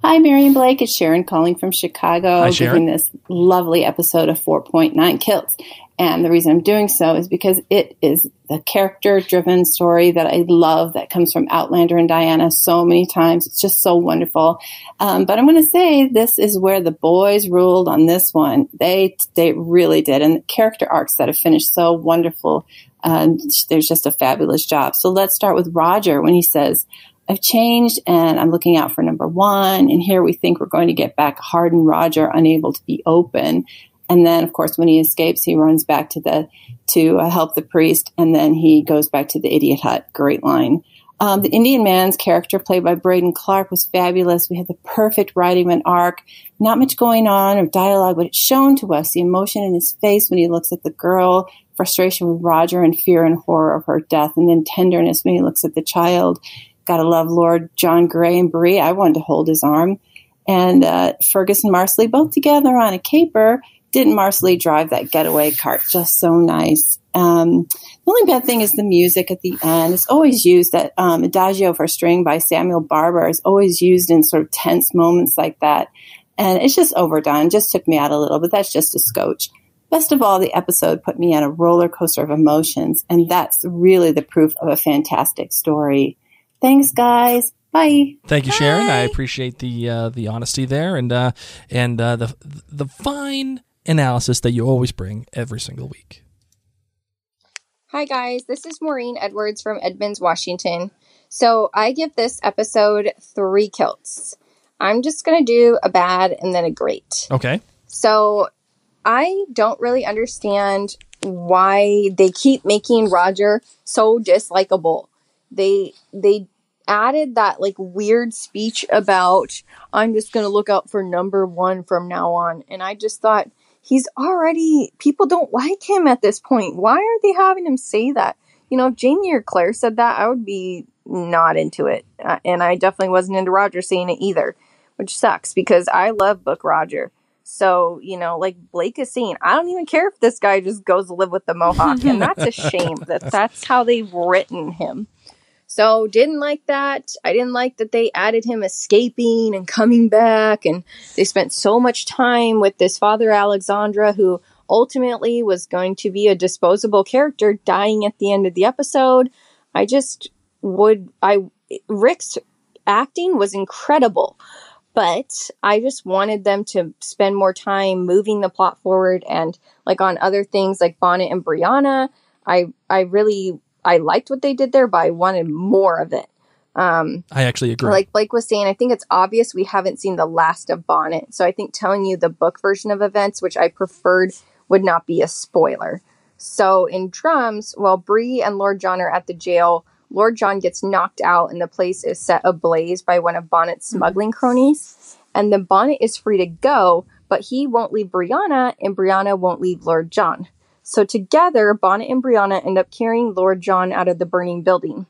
Hi, Mary and Blake. It's Sharon calling from Chicago, Hi, Sharon. giving this lovely episode of 4.9 Kills. And the reason I'm doing so is because it is the character driven story that I love that comes from Outlander and Diana so many times. It's just so wonderful. Um, but I'm going to say this is where the boys ruled on this one. They, they really did. And the character arcs that have finished so wonderful. Um, there's just a fabulous job. So let's start with Roger when he says, I've changed and I'm looking out for number one. And here we think we're going to get back hardened Roger, unable to be open. And then, of course, when he escapes, he runs back to the to uh, help the priest, and then he goes back to the idiot hut. Great line. Um, the Indian man's character, played by Braeden Clarke, was fabulous. We had the perfect writing of an arc. Not much going on or dialogue, but it's shown to us the emotion in his face when he looks at the girl, frustration with Roger, and fear and horror of her death, and then tenderness when he looks at the child. Gotta love Lord John Grey and Bree. I wanted to hold his arm. And uh, Fergus and Marsali both together on a caper. Didn't Marsali drive that getaway cart just so nice? Um, the only bad thing is the music at the end. It's always used that um, Adagio for String by Samuel Barber is always used in sort of tense moments like that. And it's just overdone, just took me out a little, but that's just a scotch. Best of all, the episode put me on a roller coaster of emotions, and that's really the proof of a fantastic story. Thanks, guys. Bye. Thank you, Sharon. I appreciate the uh, the honesty there and uh, and uh, the the fine analysis that you always bring every single week. Hi, guys. This is Maureen Edwards from Edmonds, Washington. So I give this episode three kilts. I'm just going to do a bad and then a great. Okay. So I don't really understand why they keep making Roger so dislikable. They they added that like weird speech about I'm just going to look out for number 1 from now on and I just thought he's already people don't like him at this point. Why are they having him say that? You know, if Jamie or Claire said that, I would be not into it. Uh, and I definitely wasn't into Roger saying it either, which sucks because I love Book Roger. So, you know, like Blake is saying, I don't even care if this guy just goes to live with the Mohawk. and that's a (laughs) shame that that's how they've written him. So, didn't like that. I didn't like that they added him escaping and coming back. And they spent so much time with this Father Alexandre, who ultimately was going to be a disposable character, dying at the end of the episode. I just would, I, Rik's acting was incredible but I just wanted them to spend more time moving the plot forward and like on other things like Bonnet and Brianna. I I really I liked what they did there, but I wanted more of it. Um, I actually agree. like Blake was saying, I think it's obvious we haven't seen the last of Bonnet. So I think telling you the book version of events, which I preferred, would not be a spoiler. So in drums, while Bree and Lord John are at the jail, Lord John gets knocked out and the place is set ablaze by one of Bonnet's smuggling cronies. And then Bonnet is free to go, but he won't leave Brianna and Brianna won't leave Lord John. So together, Bonnet and Brianna end up carrying Lord John out of the burning building.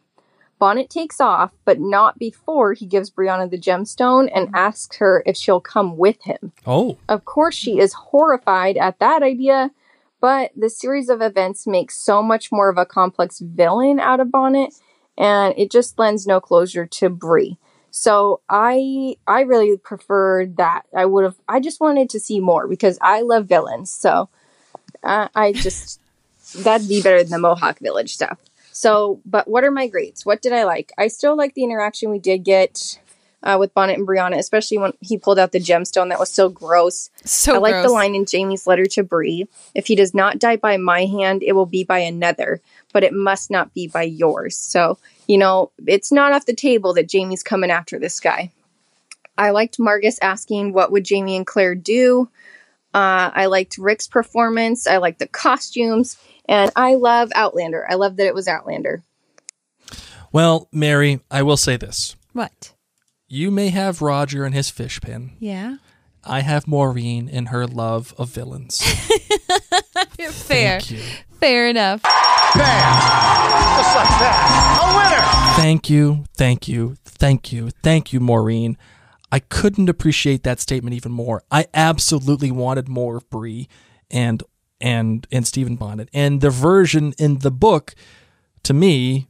Bonnet takes off, but not before he gives Brianna the gemstone and asks her if she'll come with him. Oh. Of course, she is horrified at that idea, but the series of events makes so much more of a complex villain out of Bonnet, and it just lends no closure to Bree. So I I really preferred that. I would have I just wanted to see more because I love villains. So uh, I just that'd be better than the Mohawk Village stuff. So, but what are my greats? What did I like? I still like the interaction we did get uh, with Bonnet and Brianna, especially when he pulled out the gemstone. That was so gross. So I like the line in Jamie's letter to Bree: "If he does not die by my hand, it will be by another, but it must not be by yours." So you know, it's not off the table that Jamie's coming after this guy. I liked Margus asking, "What would Jamie and Claire do?" Uh, I liked Rik's performance. I liked the costumes, and I love Outlander. I love that it was Outlander. Well, Mary, I will say this. What? You may have Roger and his fish pin. Yeah. I have Maureen in her love of villains. (laughs) Fair. Thank you. Fair enough. Bam! Just like that. A winner. Thank you, thank you, thank you, thank you, Maureen. I couldn't appreciate that statement even more. I absolutely wanted more of Bree and and and Stephen Bonnet. And the version in the book, to me,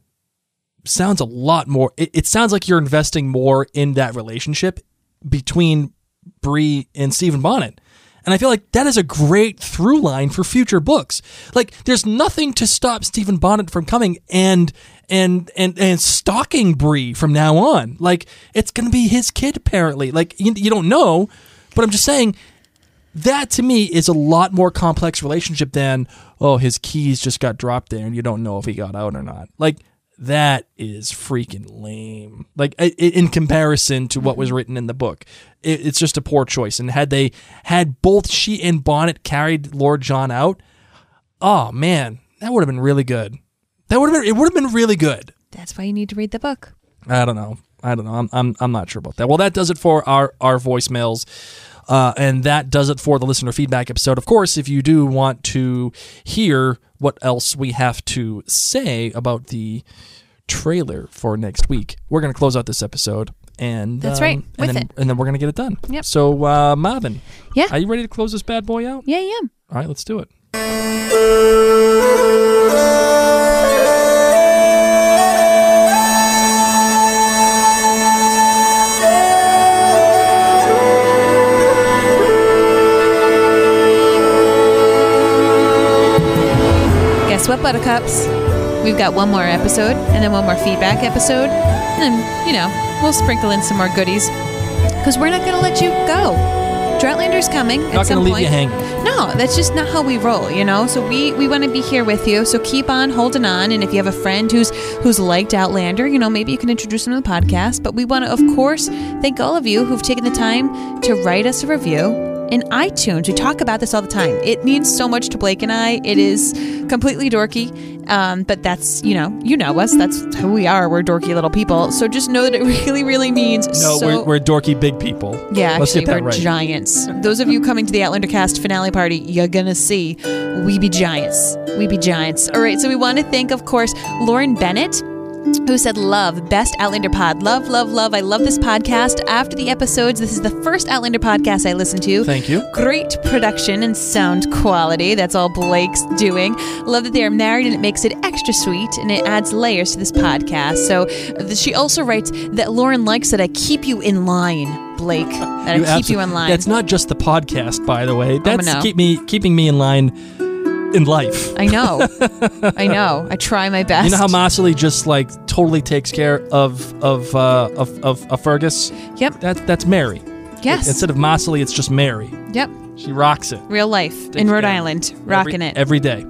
sounds a lot more. It, it sounds like you're investing more in that relationship between Bree and Stephen Bonnet. And I feel like that is a great through line for future books. Like there's nothing to stop Stephen Bonnet from coming and and and and stalking Bree from now on. Like it's going to be his kid apparently. Like you, you don't know, but I'm just saying that to me is a lot more complex relationship than oh his keys just got dropped there and you don't know if he got out or not. Like that is freaking lame. Like in comparison to what was mm-hmm. written in the book, it's just a poor choice. And had they had both she and Bonnet carried Lord John out, oh man, that would have been really good. That would have been it would have been really good. That's why you need to read the book. I don't know. I don't know. I'm I'm I'm not sure about that. Well, that does it for our our voicemails. Uh, and that does it for the listener feedback episode. Of course, if you do want to hear what else we have to say about the trailer for next week, we're going to close out this episode. And That's um, right, and then, it. and then we're going to get it done. Yep. So, uh, Marvin, Yeah. are you ready to close this bad boy out? Yeah, yeah. All right, let's do it. Buttercups? We've got one more episode and then one more feedback episode. And then, you know, we'll sprinkle in some more goodies. Because we're not going to let you go. Droughtlander's coming Not some going to leave point. you hanging. No, that's just not how we roll, you know. So we we want to be here with you. So keep on holding on, and if you have a friend who's who's liked Outlander, you know, maybe you can introduce them to the podcast. But we want to, of course, thank all of you who've taken the time to write us a review in iTunes. We talk about this all the time. It means so much to Blake and I. It is completely dorky, um, but that's you know you know us. That's who we are. We're dorky little people. So just know that it (laughs) really, really means No, so we're, we're dorky big people. yeah, Let's actually, get that we're right. giants. Those of you coming to the Outlander cast finale party, you're gonna see we be giants. We be giants. All right, so we want to thank, of course, Lauren Bennett. Who said love best Outlander pod? Love, love, love. I love this podcast. After the episodes, this is the first Outlander podcast I listen to. Thank you. Great production and sound quality. That's all Blake's doing. Love that they are married and it makes it extra sweet and it adds layers to this podcast. So uh, she also writes that Lauren likes that I keep you in line, Blake. (laughs) That I keep you in line. That's not just the podcast, by the way. That's know. keep me keeping me in line in life. I know. (laughs) I know. I try my best. You know how Mosley just like totally takes care of of uh, of, of, of Fergus. Yep. That that's Mary. Yes. Instead of Mosley, it's just Mary. Yep. She rocks it Real life in Rhode Island, rocking every, it. every day.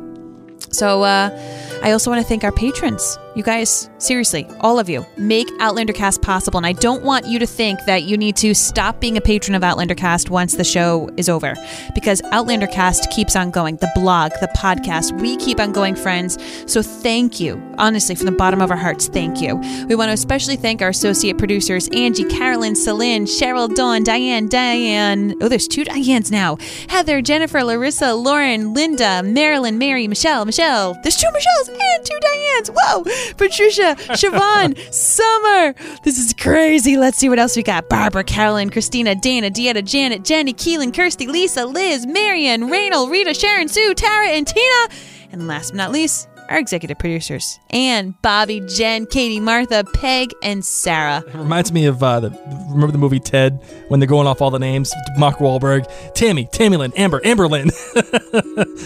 So uh, I also want to thank our patrons. You guys, seriously, all of you, make Outlander Cast possible. And I don't want you to think that you need to stop being a patron of Outlander Cast once the show is over, because Outlander Cast keeps on going. The blog, the podcast, we keep on going, friends. So thank you, honestly, from the bottom of our hearts, thank you. We want to especially thank our associate producers Angie, Carolyn, Celine, Cheryl, Dawn, Diane, Diane. Oh, there's two Dianes now. Heather, Jennifer, Larissa, Lauren, Linda, Marilyn, Mary, Michelle, Michelle. There's two Michelles and two Dianes. Whoa! Patricia, Siobhan, Summer. This is crazy. Let's see what else we got. Barbara, Carolyn, Christina, Dana, Dieta, Janet, Jenny, Keelan, Kirsty, Lisa, Liz, Marion, Raynal, Rita, Sharon, Sue, Tara, and Tina. And last but not least, our executive producers Anne, Bobby, Jen, Katie, Martha, Peg, and Sarah. It reminds me of uh, the remember the movie Ted when they're going off all the names. Mark Wahlberg, Tammy, Tammy Lynn, Amber, Amberlynn.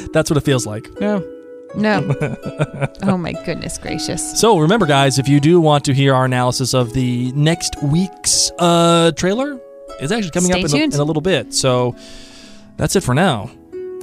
(laughs) That's what it feels like. Yeah. No. (laughs) oh my goodness gracious. So remember, guys, if you do want to hear our analysis of the next week's uh, trailer, it's actually coming Stay up in a, in a little bit. So that's it for now.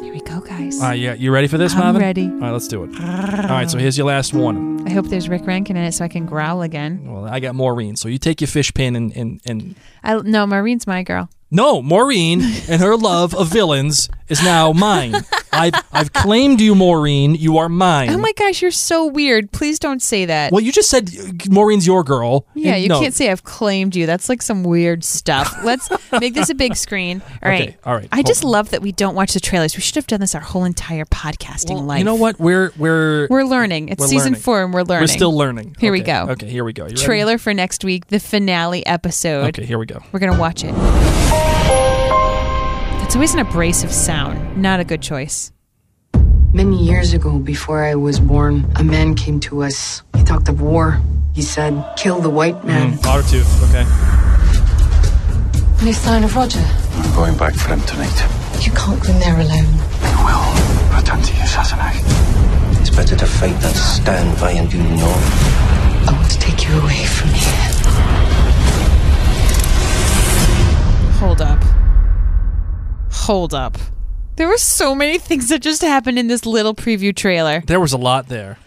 Here we go, guys. All right, yeah, you ready for this, I'm ready. All right, let's do it. All right, so here's your last one. I hope there's Rik Rankin in it so I can growl again. Well, I got Maureen, so you take your fish pin and and, and I no, Maureen's my girl. no, Maureen and her love of villains is now mine. (laughs) I've I've claimed you, Maureen. You are mine. Oh my gosh, you're so weird. Please don't say that. well, you just said uh, Maureen's your girl. yeah, And you no. can't say I've claimed you. That's like some weird stuff. Let's make this a big screen. (laughs) All right. Okay, all right, I just love that we don't watch the trailers. We should have done this our whole entire podcasting life. You know what? We're we're We're learning. It's we're season learning. four and we're learning. We're still learning. Here we go. Okay, here we go. You ready? Trailer for next week, the finale episode. Okay, here we go. We're gonna watch it. It's always an abrasive sound. Not a good choice. Many years ago, before I was born, a man came to us. He talked of war. He said, kill the white man. Mm, Ottertooth. Okay. Any sign of Roger? I'm going back for him tonight. You can't go in there alone. I will return to you, Sassenach. It's better to fight than stand by and do naught. I want to take you away from here. Hold up. Hold up. There were so many things that just happened in this little preview trailer. There was a lot there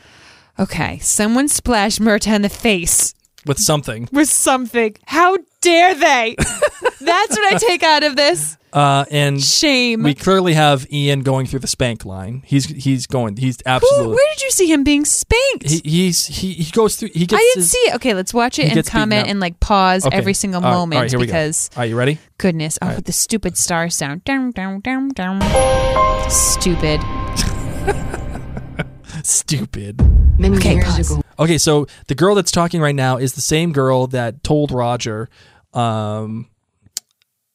Okay, someone splashed Murtagh in the face with something. with something. How dare they? That's what I take out of this. (laughs) Uh, and Shame. We clearly have Ian going through the spank line. He's he's going. He's Who, absolutely. where did you see him being spanked? He, he's he, he goes through. He gets. I didn't his- see it. Okay, let's watch it and comment and like pause Okay. every single All right, moment all right, here we go. because Are you ready? goodness, oh, All right. with the stupid star sound. Down, down, down, down. Stupid. (laughs) Stupid. Many Okay, years pause. ago. Okay, so the girl that's talking right now is the same girl that told Roger, um,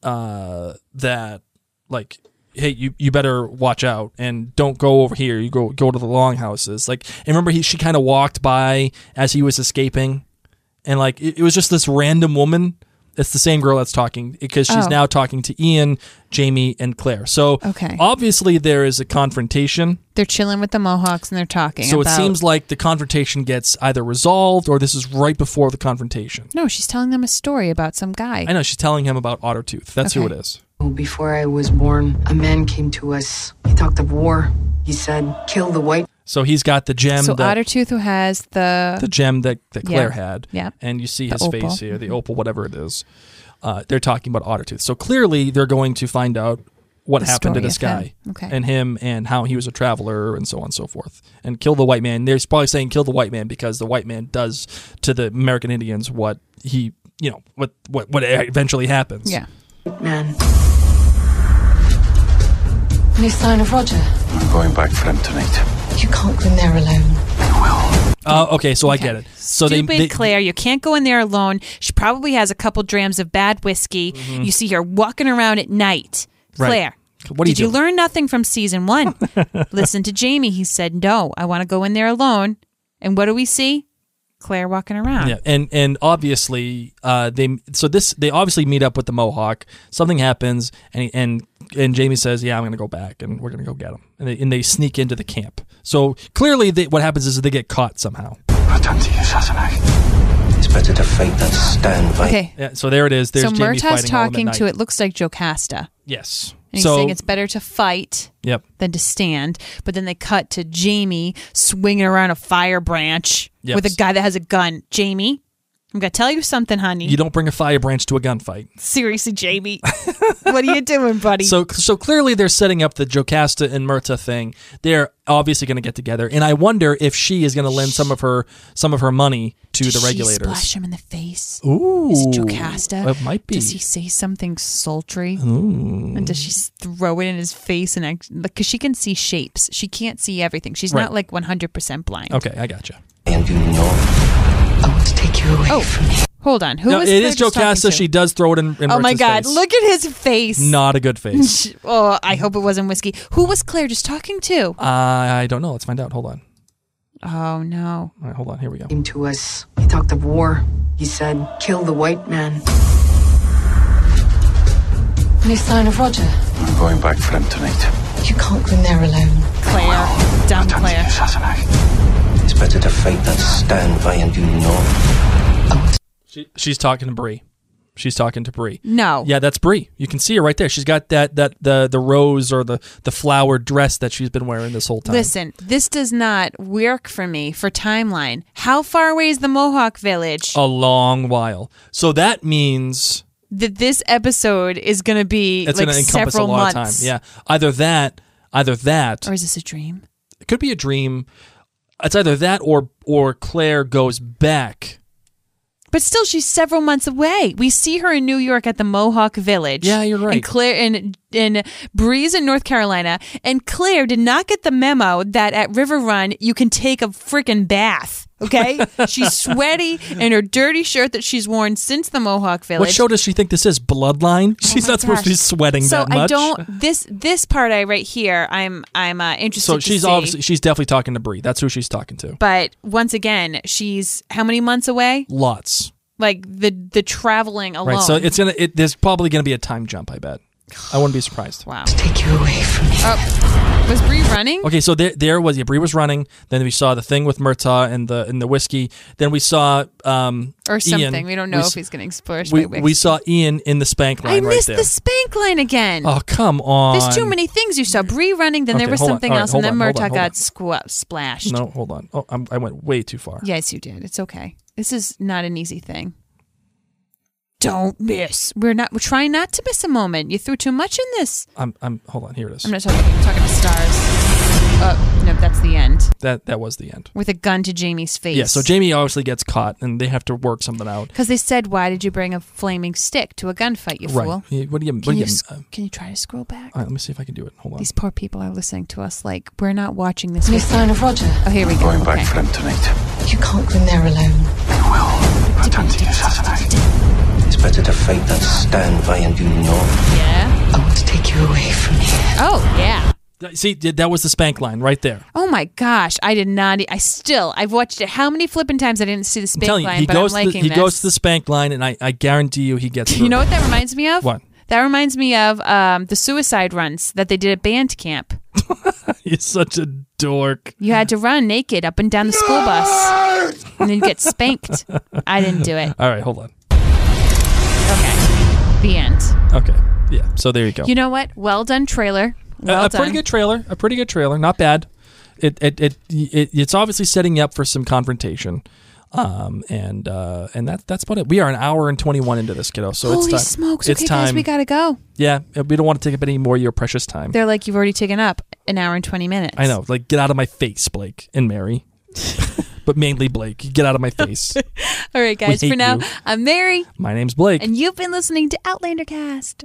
uh, that like, hey, you you better watch out and don't go over here. You go go to the longhouses. Like, and remember he she kind of walked by as he was escaping, and like it, it was just this random woman. It's the same girl that's talking because she's Oh. now talking to Ian, Jamie, and Claire. So Okay. obviously there is a confrontation. They're chilling with the Mohawks and they're talking. So it seems like the confrontation gets either resolved or this is right before the confrontation. No, she's telling them a story about some guy. I know she's telling him about Ottertooth. That's who it is. Before I was born, a man came to us. He talked of war. He said, kill the white So he's got the gem so that Ottertooth, who has the the gem that, that Yeah. Claire had. Yeah. And you see The his opal. face here, the opal, whatever it is. Uh, they're talking about Ottertooth. So clearly they're going to find out what The happened to this guy him. Okay. and him and how he was a traveler and so on and so forth. And kill the white man. They're probably saying kill the white man because the white man does to the American Indians what he, you know, what what, what eventually happens. Yeah. man. Any sign of Roger? I'm going back for him tonight. You can't go in there alone. Uh, okay, so I get it. So Stupid they, they Claire, you can't go in there alone. She probably has a couple drams of bad whiskey. You see her walking around at night. Mm-hmm. Right. Claire, What are you did you doing? learn nothing from season one? (laughs) Listen to Jamie. He said, "No, I want to go in there alone." And what do we see? Claire walking around. Yeah, and and obviously, uh, they so this they obviously meet up with the Mohawk. Something happens, and he, and and Jamie says, "Yeah, I'm gonna go back, and we're gonna go get him." And they, and they sneak into the camp. So clearly, they, what happens is they get caught somehow. Return to you, Sassenach. It's better to fight than stand by. Okay. Yeah, so there it is. There's so Jamie Murtagh's fighting all of them at talking to it looks like Jocasta. Yes. And he's so saying it's better to fight yep. than to stand. But then they cut to Jamie swinging around a fire branch Yes. with a guy that has a gun. Jamie, I'm going to tell you something, honey. You don't bring a fire branch to a gunfight. Seriously, Jamie. (laughs) what are you doing, buddy? So so clearly they're setting up the Jocasta and Murtagh thing. They're obviously going to get together, and I wonder if she is going to lend some of her some of her money to Does the she regulators. splash him in the face? Ooh, Is it Jocasta? It might be. Does he say something sultry? Ooh. And does she throw it in his face and act because she can see shapes. She can't see everything. She's Right. not like 100% blind. Okay, I gotcha. And you know. I want to take you away Oh, from here. hold on. Who no, was it Claire is just talking Jocasta. She does throw it in. in oh my Murtagh's God! face. Look at his face. Not a good face. (laughs) oh, I hope it wasn't whiskey. Who was Claire just talking to? I don't know. Let's find out. Hold on. Oh no. All right, hold on. Here we go. Came to us. He talked of war. He said, kill the white man. Any sign of Roger? I'm going back for him tonight. You can't go in there alone. Claire. Dumb Claire. It's better to fight than stand by and do naught. She, she's talking to Bree. She's talking to Bree. No. Yeah, that's Bree. You can see her right there. She's got that that the the rose or the the flower dress that she's been wearing this whole time. Listen, this does not work for me for timeline. How far away is the Mohawk Village? A long while. So that means That this episode is going to be it's like going to encompass a several lot months. of time. Yeah. Either that, either that. Or is this a dream? It could be a dream. It's either that or or Claire goes back. But still, she's several months away. We see her in New York at the Mohawk Village. Yeah, you're right. And Claire and in Bree's in North Carolina, and Claire did not get the memo that at River Run you can take a freaking bath. Okay, (laughs) she's sweaty in her dirty shirt that she's worn since the Mohawk Village. What show does she think this is? Bloodline? She's Oh my not supposed to be sweating so that much. I don't this this part I right here. I'm I'm uh, interested. so she's see. obviously she's definitely talking to Bree. That's who she's talking to. But once again, she's how many months away? Lots. Like the the traveling alone. Right. So it's gonna. It, there's probably gonna be a time jump. I bet. I wouldn't be surprised. Wow. Take you away from me. Oh, was Bree running? Okay, so there, there was yeah, Bree was running. Then we saw the thing with Murtagh and the and the whiskey. Then we saw um Or something. Ian. We don't know if he's getting explored We, by we saw Ian in the spank line I right missed there. the spank line again. Oh come on! There's too many things. You saw Bree running, then there was something All right, else, and hold then on, hold on, Murtagh got squa- splashed. No, hold on. Oh, I'm, I went way too far. Yes, you did. It's okay. This is not an easy thing. Don't miss. We're not. We're trying not to miss a moment. You threw too much in this. I'm I'm hold on. Here it is. I'm not talking. I'm talking to stars. Oh no, that's the end. That that was the end. With a gun to Jamie's face. Yeah. So Jamie obviously gets caught, and they have to work something out. Because they said, "Why did you bring a flaming stick to a gunfight, you Right. fool?" Yeah, What do you? What Can do you, you? s- uh, can you try to scroll back? all right, let me see if I can do it. Hold on. These poor people are listening to us like we're not watching this. Any with sign of Roger? Oh, here we go. Going back Okay. for him tonight. You can't go in there alone. I will. Pretend to the assassinate. It's better to fight than stand by and do naught. Yeah. I want to take you away from here. Oh yeah. See, th- that was the spank line right there. Oh my gosh, I did not. I still, I've watched it. How many flipping times I didn't see the spank telling you, line, he but goes I'm to the, liking he this. goes to the spank line, and I, I guarantee you he gets. (laughs) you know what that reminds me of? What? That reminds me of um, the suicide runs that they did at band camp. (laughs) You're such a dork. You had to run naked up and down the school bus, (laughs) and then get spanked. I didn't do it. All right, hold on. The end. Okay, yeah. So there you go. You know what? Well done, trailer. A- Well a, done. pretty good trailer. A pretty good trailer. Not bad. It it, it it it's obviously setting you up for some confrontation. Um and uh and that's that's about it. We are an hour and twenty one into this kiddo, so Holy it's time. smokes! It's okay, time. guys, we gotta go. yeah, we don't want to take up any more of your precious time. They're like, you've already taken up an hour and twenty minutes. I know. Like, get out of my face, Blake and Mary. (laughs) but mainly Blake. Get out of my face. (laughs) All right, guys. For now, you. I'm Mary, My name's Blake. and you've been listening to Outlander Cast.